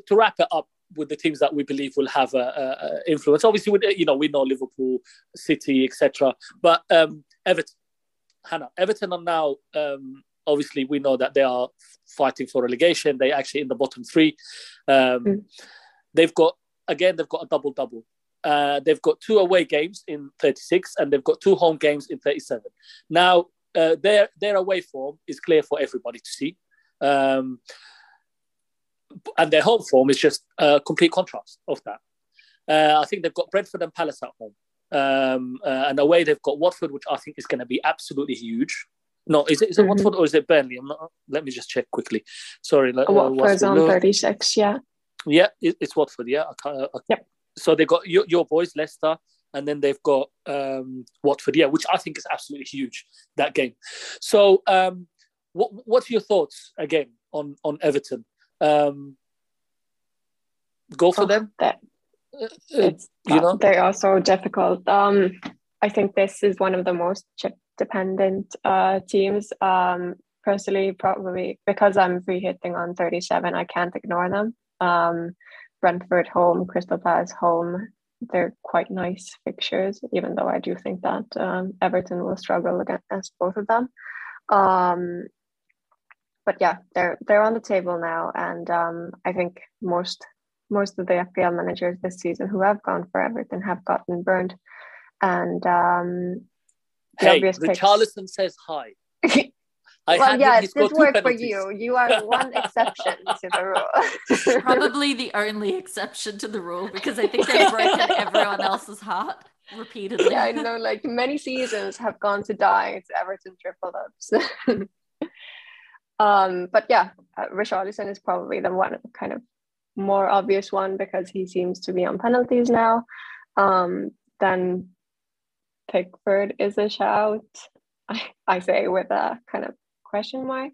to wrap it up with the teams that we believe will have a, a, influence. Obviously, we, you know we know Liverpool, City, etc. But um, Everton, Hannah, Everton are now um, obviously we know that they are fighting for relegation. They actually in the bottom three. Um, Mm. They've got again. They've got a double double. Uh, they've got two away games in 36 and they've got two home games in 37. Now, uh, their their away form is clear for everybody to see, um, and their home form is just a complete contrast of that. Uh, I think they've got Brentford and Palace at home, um, uh, and away they've got Watford, which I think is going to be absolutely huge. No, is it is it. Watford or is it Burnley? I'm not. Let me just check quickly. Sorry, let- uh, Watford's Watford. on No. 36, yeah. Yeah, it, it's Watford. Yeah, I can't, I, Yep. So they've got your, your boys, Leicester, and then they've got um, Watford. Yeah, which I think is absolutely huge that game. So, um, what what's your thoughts again on on Everton? Um, go for Oh, them. that- Uh, you know? they are so difficult. Um, I think this is one of the most dependent uh, teams. Um, personally, probably because I'm free hitting on 37, I can't ignore them. Um, Brentford home, Crystal Palace home. They're quite nice fixtures, even though I do think that um, Everton will struggle against both of them. Um, but yeah, they're they're on the table now, and um, I think most most of the FPL managers this season who have gone for Everton have gotten burned. And um, hey, obvious picks- Richarlison says hi. I well, yeah, him, he this scored two worked for you. You are one exception to the rule. Probably the only exception to the rule because I think they've broken everyone else's heart repeatedly. yeah, I know. Like many seasons have gone to die. It's Everton triple ups. um, but yeah, uh, Richarlison is probably the one kind of more obvious one because he seems to be on penalties now. Um, then Pickford is a shout. I, I say with a kind of question mark.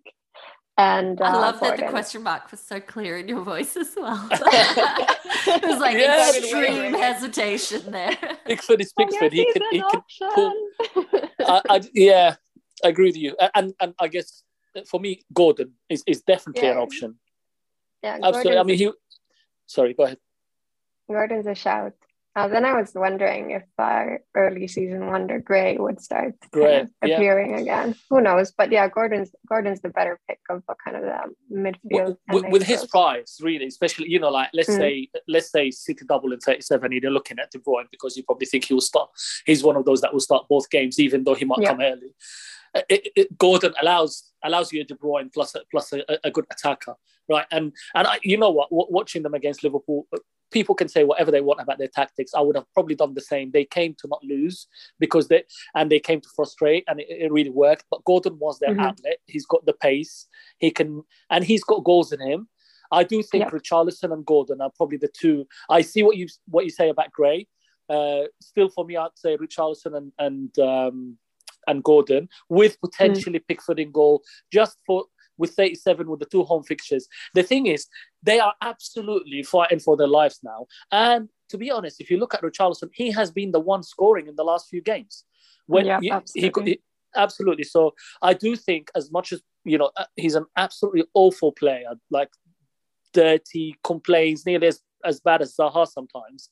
And uh, I love that the question mark was so clear in your voice as well. it was like Yeah, extreme yeah. hesitation there. Pickford is Oh, Pickford. he can he's he an can pull. option. I, I, yeah, I agree with you. And and I guess for me, Gordon is, is definitely an option. yeah, Absolutely. I mean, he sorry, go ahead. Gordon's a shout. Uh, then I was wondering if our early season wonder Gray would start Gray, kind of appearing yeah. again. Who knows? But yeah, Gordon's Gordon's the better pick of a kind of the midfield. With, with his price, really, especially you know, like let's mm. say let's say City double in thirty seven, you're looking at De Bruyne because you probably think he will start. He's one of those that will start both games, even though he might yeah. come early. Uh, it, it, Gordon allows allows you a De Bruyne plus a, plus a, a good attacker, right? And and I, you know what, watching them against Liverpool, people can say whatever they want about their tactics. I would have probably done the same. They came to not lose because they and they came to frustrate, and it, it really worked. But Gordon was their mm-hmm. outlet. He's got the pace. He can, and he's got goals in him. I do think yep. Richarlison and Gordon are probably the two. I see what you what you say about Gray. Uh, still, for me, I'd say Richarlison and and um, and Gordon with potentially mm. Pickford in goal, just for with 37 with the two home fixtures. The thing is, they are absolutely fighting for their lives now. And to be honest, if you look at Richarlison, he has been the one scoring in the last few games. When yeah, you, absolutely. He, he, absolutely. So I do think, as much as you know, uh, he's an absolutely awful player, like dirty, complains, nearly as, as bad as Zaha sometimes.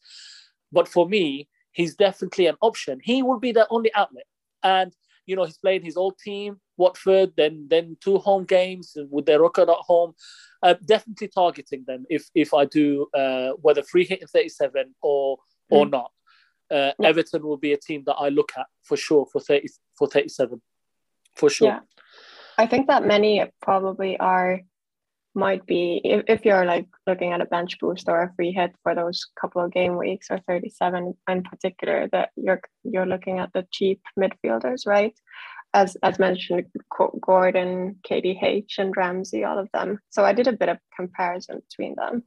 But for me, he's definitely an option. He will be the only outlet. And you know, he's playing his old team, Watford, then then two home games with their record at home. Uh, definitely targeting them if if I do uh, whether free hit in 37 or or mm. not. Uh, yeah. Everton will be a team that I look at for sure for 30 for 37 for sure. Yeah. I think that many probably are might be if, if you're like looking at a bench boost or a free hit for those couple of game weeks or 37 in particular that you're you're looking at the cheap midfielders right? As as mentioned gordon kdh and ramsey all of them. So i did a bit of comparison between them.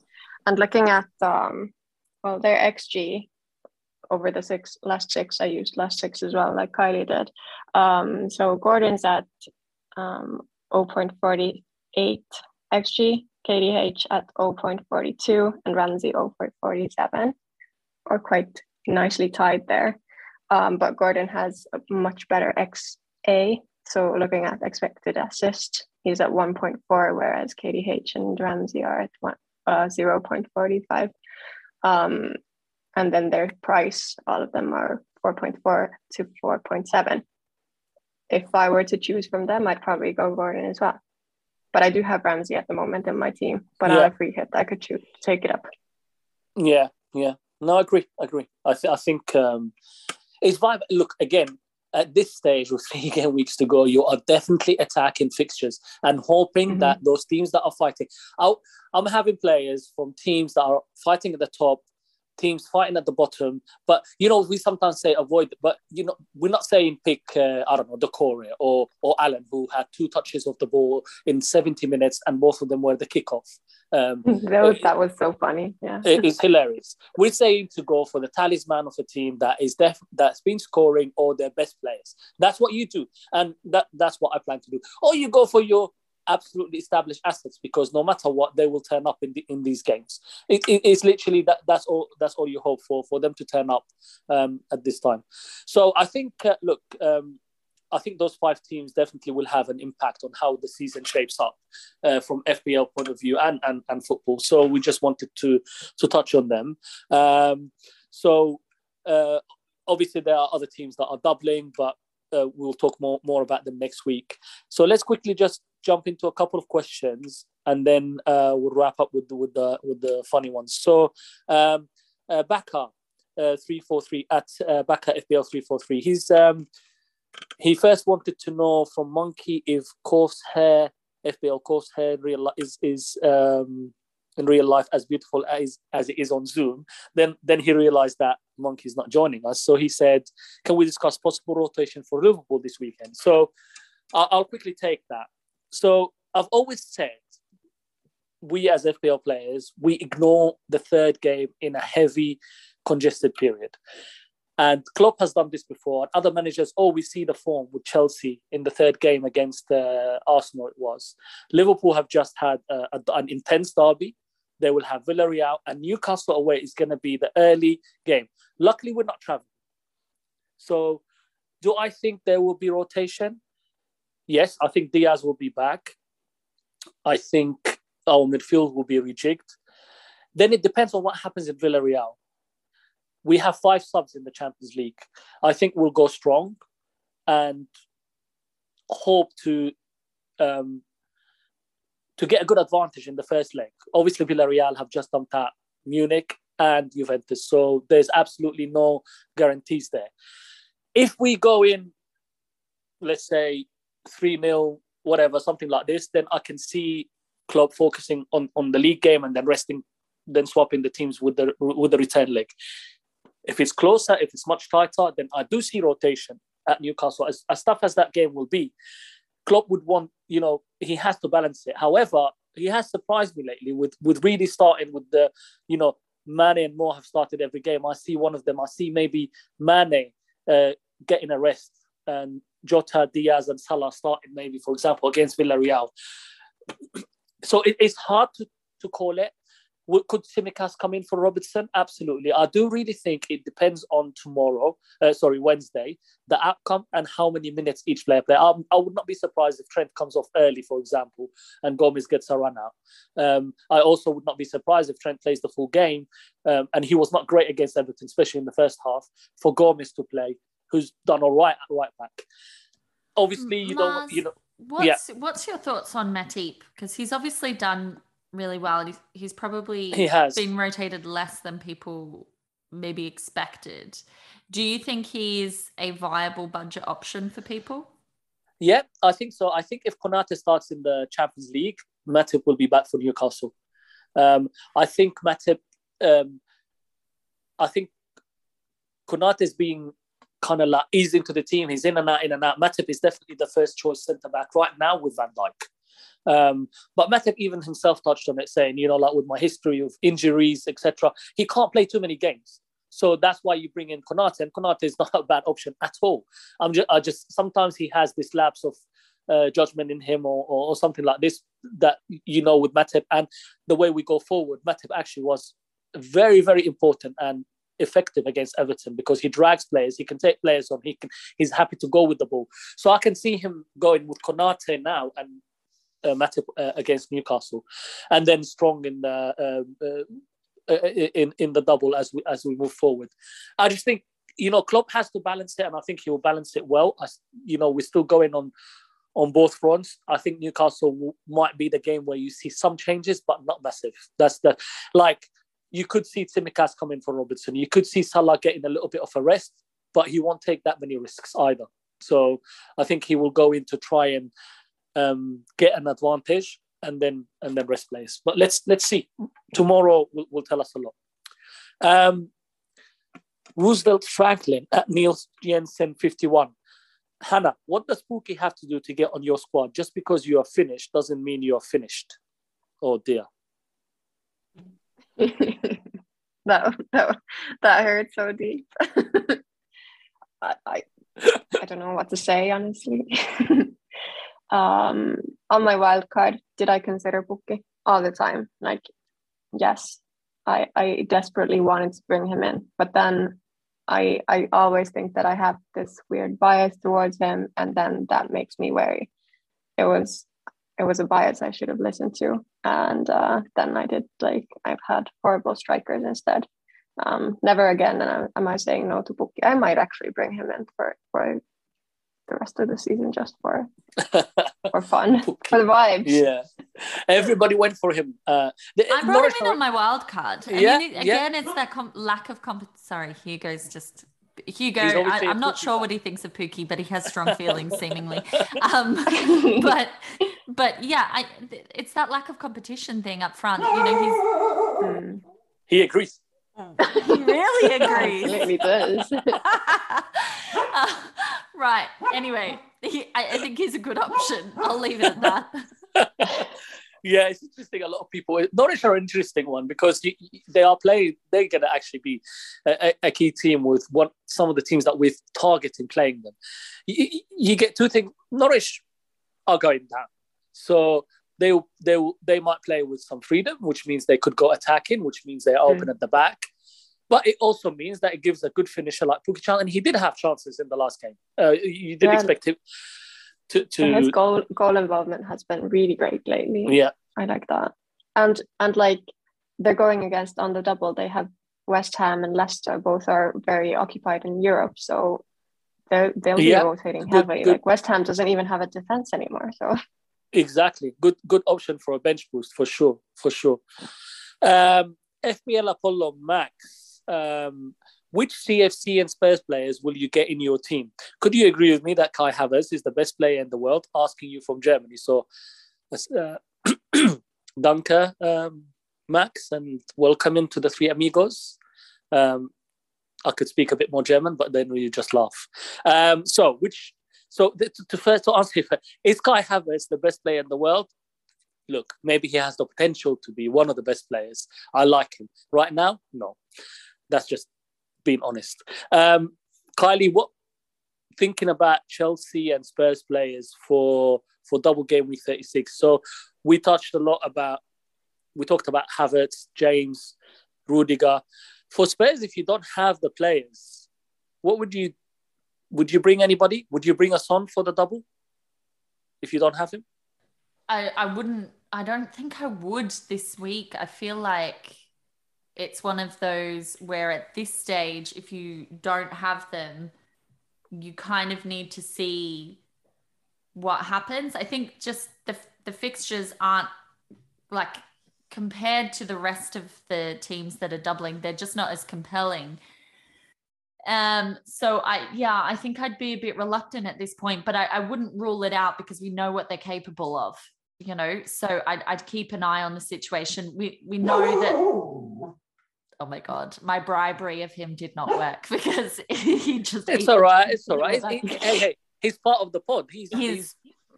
And looking at um well their xg over the six last six i used last six as well like kylie did. Um so gordon's at um 0.48 XG, KDH at 0.42 and Ramsey 0.47, are quite nicely tied there. Um, but Gordon has a much better XA. So looking at expected assist, he's at 1.4, whereas KDH and Ramsey are at one, uh, 0.45. Um, and then their price, all of them are 4.4 to 4.7. If I were to choose from them, I'd probably go Gordon as well. But I do have Ramsey at the moment in my team. But yeah. on a free hit, I could choose take it up. Yeah, yeah. No, I agree. I agree. I, th- I think um, it's vibe. Look, again, at this stage with three game weeks to go, you are definitely attacking fixtures and hoping mm-hmm. that those teams that are fighting. i am having players from teams that are fighting at the top teams fighting at the bottom. But you know, we sometimes say avoid, but you know, we're not saying pick uh, I don't know Doucouré or or Allen who had two touches of the ball in 70 minutes and both of them were the kickoff. Um, that was that was so funny. Yeah, it's hilarious. We're saying to go for the talisman of a team that is def that's been scoring or their best players. That's what you do, and that that's what I plan to do. Or you go for your absolutely established assets because no matter what, they will turn up in the, in these games. It, it, it's literally that that's all that's all you hope for for them to turn up um, at this time. So I think uh, look. Um, I think those five teams definitely will have an impact on how the season shapes up uh, from FPL point of view and, and and football. So we just wanted to to touch on them. Um, so uh, obviously there are other teams that are doubling, but uh, we'll talk more more about them next week. So let's quickly just jump into a couple of questions and then uh, we'll wrap up with the, with the with the funny ones. So um, uh, Baka uh, three four three at uh, Baka FPL three four three. He's um, he first wanted to know from Monkey if coarse hair FPL coarse hair real is is um, in real life as beautiful as as it is on Zoom. Then then he realized that Monkey's not joining us, so he said, "Can we discuss possible rotation for Liverpool this weekend?" So I'll quickly take that. So I've always said we as FPL players, we ignore the third game in a heavy, congested period. And Klopp has done this before. And Other managers oh, we see the form with Chelsea in the third game against uh, Arsenal. It was Liverpool have just had uh, a, an intense derby. They will have Villarreal and Newcastle away is going to be the early game. Luckily, we're not traveling. So, do I think there will be rotation? Yes, I think Diaz will be back. I think our midfield will be rejigged. then it depends on what happens in Villarreal. We have five subs in the Champions League. I think we'll go strong and hope to um, to get a good advantage in the first leg. Obviously, Villarreal have just dumped out Munich and Juventus, so there's absolutely no guarantees there. If we go in, let's say 3 0, whatever, something like this, then I can see Klopp focusing on, on the league game and then resting, then swapping the teams with the with the return leg. If it's closer, if it's much tighter, then I do see rotation at Newcastle. As, as tough as that game will be, Klopp would want, you know, he has to balance it. However, he has surprised me lately with with really starting with the, you know, Mane and Mo have started every game. I see one of them. I see maybe Mane uh, getting a rest and Jota, Diaz, and Salah starting maybe, for example, against Villarreal. so it, it's hard to, to call it. Could Tsimikas come in for Robertson? Absolutely. I do really think it depends on tomorrow, uh, sorry, Wednesday, the outcome and how many minutes each player play. I, I, would not be surprised if Trent comes off early, for example, and Gomez gets a run out. Um, I also would not be surprised if Trent plays the full game, um, and he was not great against Everton, especially in the first half, for Gomez to play, who's done all right at right back. Obviously, you don't, you know. What's Yeah. what's your thoughts on Matip? Because he's obviously done really well. He's, he's probably He has. been rotated less than people maybe expected. Do you think he's a viable budget option for people? Yeah, I think so. I think if Konate starts in the Champions League, Matip will be back for Newcastle. Um, I think Matip, um, I think Konate is being kind of like eased into the team. He's in and out, in and out. Matip is definitely the first choice centre back right now with Van Dijk. Um, but Matip even himself touched on it, saying, you know, like with my history of injuries, etc., he can't play too many games. So that's why you bring in Konate, and Konate is not a bad option at all. I'm just, I just sometimes he has this lapse of uh, judgment in him, or, or, or something like this that you know with Matip and the way we go forward. Matip actually was very, very important and effective against Everton because he drags players, he can take players on, he can, he's happy to go with the ball. So I can see him going with Konate now and uh, Matip uh, against Newcastle, and then strong in the um, uh, uh, in in the double as we as we move forward. I just think you know Klopp has to balance it, and I think he will balance it well. As you know, we're still going on on both fronts. I think Newcastle will, might be the game where you see some changes, but not massive. That's the like you could see Tsimikas coming for Robertson. You could see Salah getting a little bit of a rest, but he won't take that many risks either. So I think he will go in to try and um, get an advantage and then and then rest players. But let's let's see. Tomorrow will, will tell us a lot. Um, Roosevelt Franklin at Neil Jensen 51. Hannah, what does Pukki have to do to get on your squad? Just because you are finished doesn't mean you are finished. Oh dear. that that that hurt so deep. I, I I don't know what to say honestly. um, on my wild card, did I consider Pukki all the time? Like, yes, I I desperately wanted to bring him in, but then I I always think that I have this weird bias towards him, and then that makes me wary. It was it was a bias I should have listened to, and uh, then I did like I've had horrible strikers instead. Um, never again. And I, am I saying no to Pukki? I might actually bring him in for for the rest of the season just for for fun, for the vibes. Yeah, everybody went for him. Uh, the, I brought Norwich him in on my wild card. I Yeah, mean, it- yeah. again, it's that com- lack of comp. Sorry, Hugo's just Hugo. He's I, obviously a I'm not sure fan. what he thinks of Pukki, but he has strong feelings, seemingly. Um, but but yeah, I, it's that lack of competition thing up front. You know, he agrees. he really agrees. Absolutely does. Uh, right. Anyway, he, I, I think he's a good option. I'll leave it at that. Yeah, it's interesting. A lot of people. Norwich are an interesting one because you, they are playing. They're going to actually be a, a- key team with what some of the teams that we've targeted playing them. You, you- get two things. Norwich are going down, so they they they might play with some freedom, which means they could go attacking, which means they're open at the back. But it also means that it gives a good finisher like Pukichan, and he did have chances in the last game. Uh, you didn't Yeah. expect him to And his goal goal involvement has been really great lately. yeah I like that. And and like they're going against on the double. They have West Ham and Leicester. Both are very occupied in Europe, so they'll they'll Yeah, be rotating good- heavy. good. Like West Ham doesn't even have a defense anymore. So Exactly. Good good option for a bench boost for sure. For sure. Um, FPL Apollo Max. Um, which CFC and Spurs players will you get in your team? Could you agree with me that Kai Havertz is the best player in the world? Asking you from Germany. So, uh, Danke, um, Max, and welcome into the three amigos. Um, I could speak a bit more German, but then you just laugh. Um, so, which so the, to first to answer, is Kai Havertz the best player in the world? Look, maybe he has the potential to be one of the best players. I like him right now. No, that's just being honest. Um, Kylie, what thinking about Chelsea and Spurs players for for double game week thirty six? So we touched a lot about we talked about Havertz, James, Rudiger. For Spurs, if you don't have the players, what would you would you bring anybody? Would you bring us on for the double if you don't have him? I, I wouldn't I don't think I would this week. I feel like it's one of those where at this stage, if you don't have them, you kind of need to see what happens. I think just the the fixtures aren't like compared to the rest of the teams that are doubling, they're just not as compelling. Um, so I yeah, I think I'd be a bit reluctant at this point, but I, I wouldn't rule it out because we know what they're capable of, you know. So I'd, I'd keep an eye on the situation. We we know that oh my god, my bribery of him did not work because he just It's all right. It's all right. he- He- hey, hey, he's part of the pod. He's, He's- he's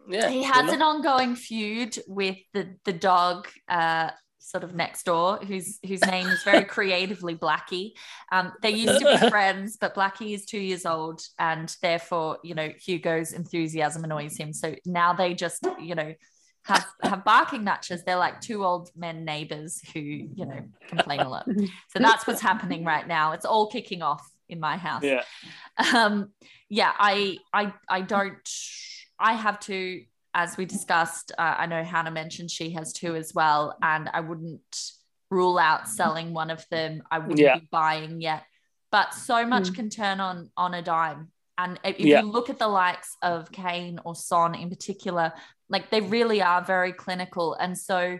yeah. he has an ongoing feud with the the dog uh sort of next door whose whose name is very creatively blackie um they used to be friends but blackie is two years old and therefore you know hugo's enthusiasm annoys him so now they just you know have have barking matches they're like two old men neighbors who you know complain a lot so that's what's happening right now it's all kicking off in my house Yeah. um yeah i i i don't i have to, as we discussed uh, i know hannah mentioned she has two as well and i wouldn't rule out selling one of them i wouldn't Yeah. be buying yet but so much Mm. can turn on on a dime and if Yeah. you look at the likes of kane or son in particular like they really are very clinical and so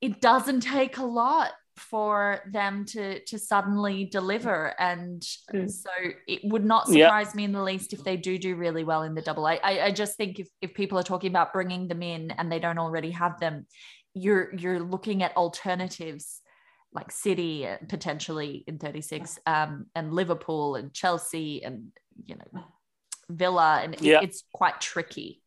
it doesn't take a lot for them to to suddenly deliver and Mm. so it would not Yeah. surprise me in the least if they do do really well in the double I, I i just think if if people are talking about bringing them in and they don't already have them you're you're looking at alternatives like city uh, potentially in 36 um and liverpool and chelsea and you know villa and it- it's quite tricky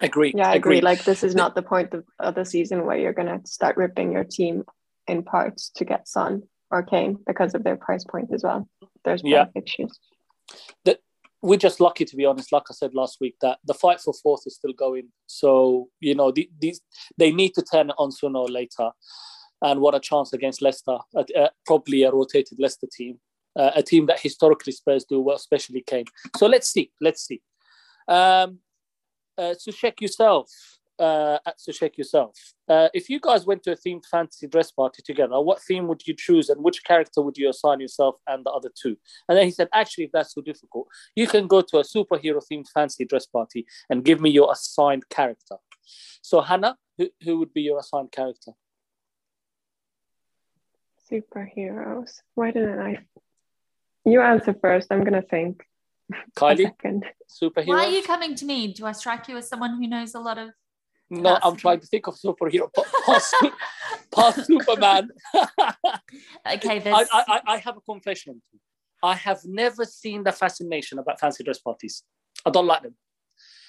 Agree. yeah, I agree. Like this is not the point of, of the season where you're gonna start ripping your team in parts to get Son or Kane because of their price point as well. There's Yeah. issues. we're just lucky to be honest like i said last week that the fight for fourth is still going so you know the, these they need to turn it on sooner or later and what a chance against leicester uh, uh, probably a rotated leicester team uh, a team that historically spurs do well especially kane so let's see let's see um uh, so check yourself uh so check yourself uh, if you guys went to a themed fantasy dress party together what theme would you choose and which character would you assign yourself and the other two and then he said actually if that's so difficult you can go to a superhero themed fancy dress party and give me your assigned character. So, Hannah, who, who would be your assigned character? Superheroes. Why didn't I? You answer first. I'm gonna think. A Kylie, second. superhero? why are you coming to me do i strike you as someone who knows a lot of no, I'm trying to think of superhero. Past, past Superman. okay I, I, I- I have a confession. I have never seen the fascination about fancy dress parties. I don't like them.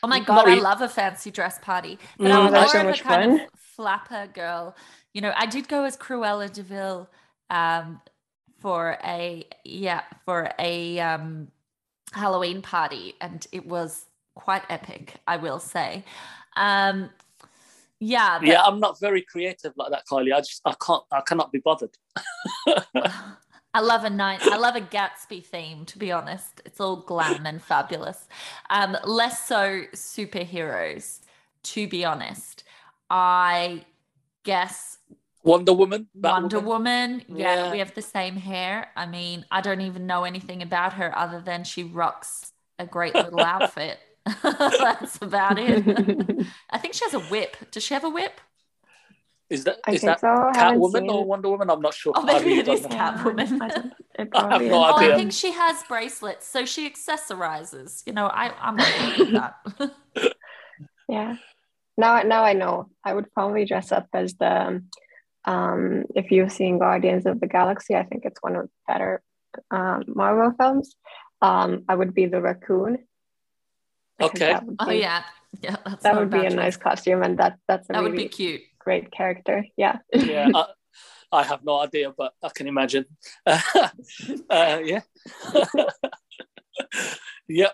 Oh my Not god, I really. love a fancy dress party. But Mm, I'm that's more so of a much kind of flapper girl. You know, I did go as Cruella de Vil um, for a yeah for a um, Halloween party, and it was quite epic, I will say. Um, yeah, but- Yeah, I'm not very creative like that, Kylie. I just I can't I cannot be bothered. I love a night. I love a Gatsby theme, to be honest. It's all glam and fabulous. Um, less so superheroes, to be honest. I guess Wonder Woman. Wonder Batwoman. Woman. Yeah, Yeah. we have the same hair. I mean, I don't even know anything about her other than she rocks a great little outfit. That's about it. I think she has a whip. Does she have a whip? Is that I is think that so. Catwoman or. Wonder Woman? I'm not sure. Oh, I maybe really it don't is know. Cat- Catwoman. I I have no is. Oh. I think she has bracelets, so she accessorizes. You know, I, I'm okay with that. Yeah. Now, now I know. I would probably dress up as the, um, if you've seen Guardians of the Galaxy, I think it's one of the better um, Marvel films. Um, I would be the raccoon. Okay. That oh be, yeah, yeah, that's that would be a choice. nice costume, and that that's a That would be cute. great character. Yeah. yeah, I, I have no idea, but I can imagine. uh, yeah, yeah,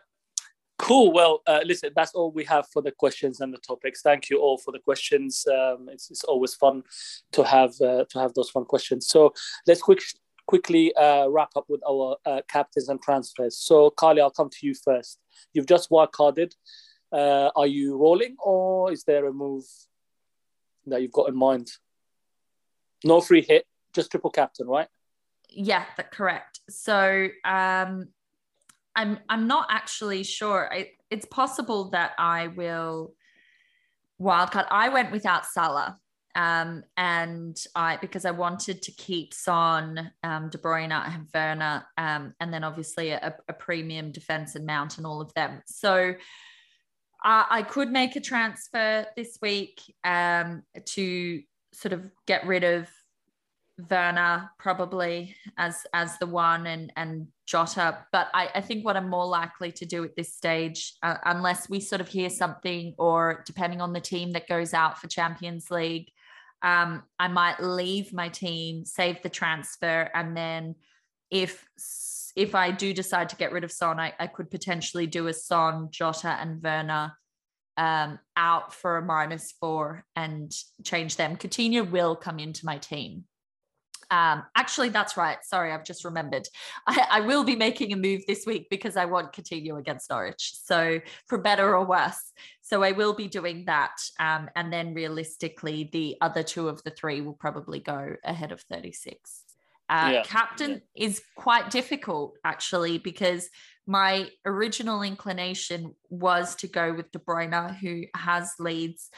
cool. Well, uh, listen, that's all we have for the questions and the topics. Thank you all for the questions. Um, it's, it's always fun to have uh, to have those fun questions. So let's quick quickly uh, wrap up with our uh, captains and transfers. So, Carly, I'll come to you first. You've just wildcarded. Uh, are you rolling, or is there a move that you've got in mind? No free hit, just triple captain, right? Yeah, that correct. So um I'm I'm not actually sure. I, it's possible that I will wildcard. I went without Salah. Um, and I because I wanted to keep Son, um, De Bruyne, and Werner, um, and then obviously a, a premium defense and mount and all of them. So I, I could make a transfer this week um, to sort of get rid of Werner probably as as the one and and Jota. But I, I think what I'm more likely to do at this stage, uh, unless we sort of hear something or depending on the team that goes out for Champions League, um, I might leave my team, save the transfer, and then if if I do decide to get rid of Son, I, I could potentially do a Son, Jota, and Werner um, out for a minus four and change them. Coutinho will come into my team. Um, actually, that's right. Sorry, I've just remembered. I, I will be making a move this week because I want Coutinho against Norwich. So, for better or worse. So, I will be doing that. Um, and then realistically, the other two of the three will probably go ahead of 36. Uh, Yeah. Captain is quite difficult, actually, because my original inclination was to go with De Bruyne, who has leads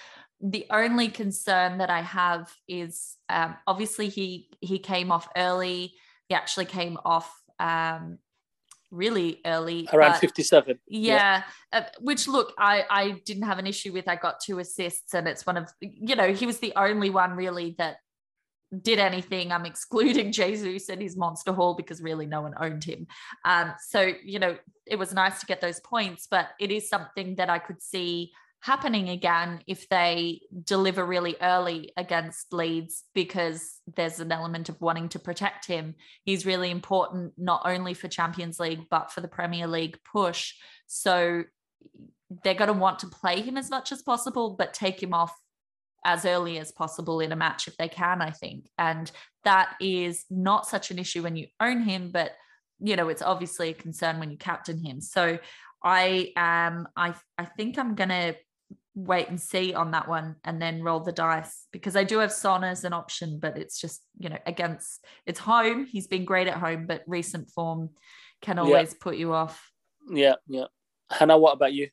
the only concern that I have is um, obviously he he came off early. He actually came off um, really early. Around but- 57. yeah, uh, which look, I I didn't have an issue with. I got two assists, and it's one of you know he was the only one really that did anything. I'm excluding Jesus and his monster haul because really no one owned him. Um, so you know it was nice to get those points, but it is something that I could see happening again if they deliver really early against Leeds because there's an element of wanting to protect him. He's really important not only for Champions League but for the Premier League push. So they're going to want to play him as much as possible but take him off as early as possible in a match if they can, I think. And that is not such an issue when you own him, but you know, it's obviously a concern when you captain him. So I um I I think I'm gonna wait and see on that one and then roll the dice because I do have Son as an option, but it's just, you know, against it's home. He's been great at home, but recent form can Yeah. always put you off. Yeah, yeah. Hannah, what about you?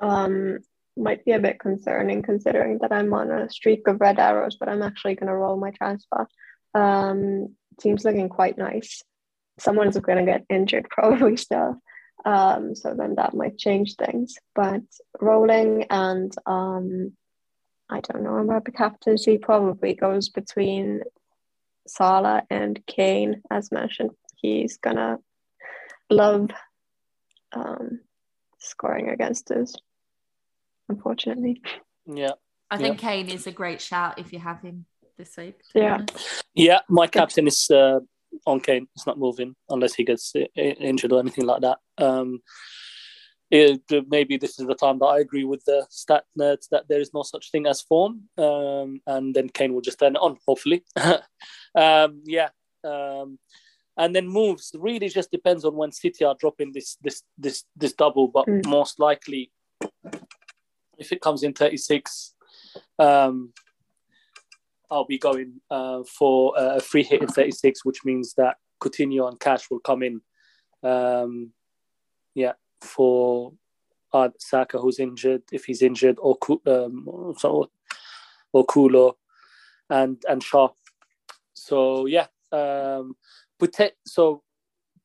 Um, might be a bit concerning considering that I'm on a streak of red arrows, but I'm actually going to roll my transfer. Um, team's looking quite nice. Someone's going to get injured probably still. Um, so then that might change things. But rolling and um, I don't know about the captaincy, probably goes between Salah and Kane, as mentioned. He's going to love um, scoring against us unfortunately. Yeah. I think Kane is a great shout if you have him this week. Yeah. Yeah, my captain is uh, on Kane. It's not moving unless he gets injured or anything like that. Um, it, maybe this is the time that I agree with the stat nerds that there is no such thing as form, um, and then Kane will just turn it on, hopefully. um, yeah, um, and then moves really just depends on when City are dropping this this this this double, but Mm. most likely if it comes in thirty six. Um, I'll be going uh, for a free hit in 36, which means that Coutinho and Cash will come in. Um, yeah, for uh, Saka, who's injured, if he's injured, or um, so, or Kulo, and and Shaw. So yeah, um, so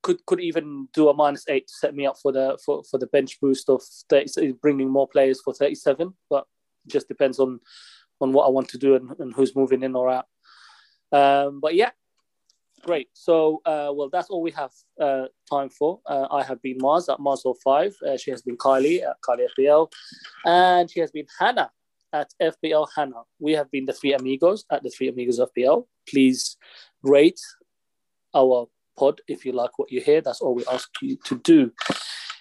could could even do a minus eight to set me up for the for, for the bench boost of 30, bringing more players for 37 but just depends on on what I want to do and, and who's moving in or out. Um, but yeah great. So uh, well that's all we have uh, time for. Uh, I have been Mars at Mars05 uh, she has been Kylie at Kylie FPL and she has been Hannah at FPL Hannah. We have been the three amigos at the three amigos FPL please rate our pod if you like what you hear. That's all we ask you to do.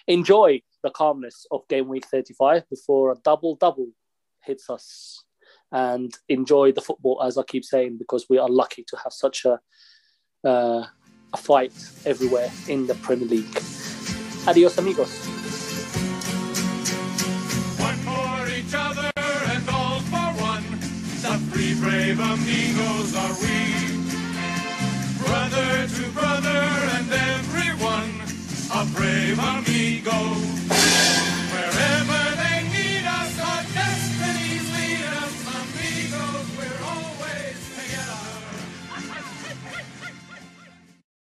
Enjoy the calmness of game week 35 before a double double hits us. And enjoy the football, as I keep saying, because we are lucky to have such a uh, a fight everywhere in the Premier League. Adios, amigos. One for each other and all for one. The brave amigos are we brother to brother and everyone, a brave amigo.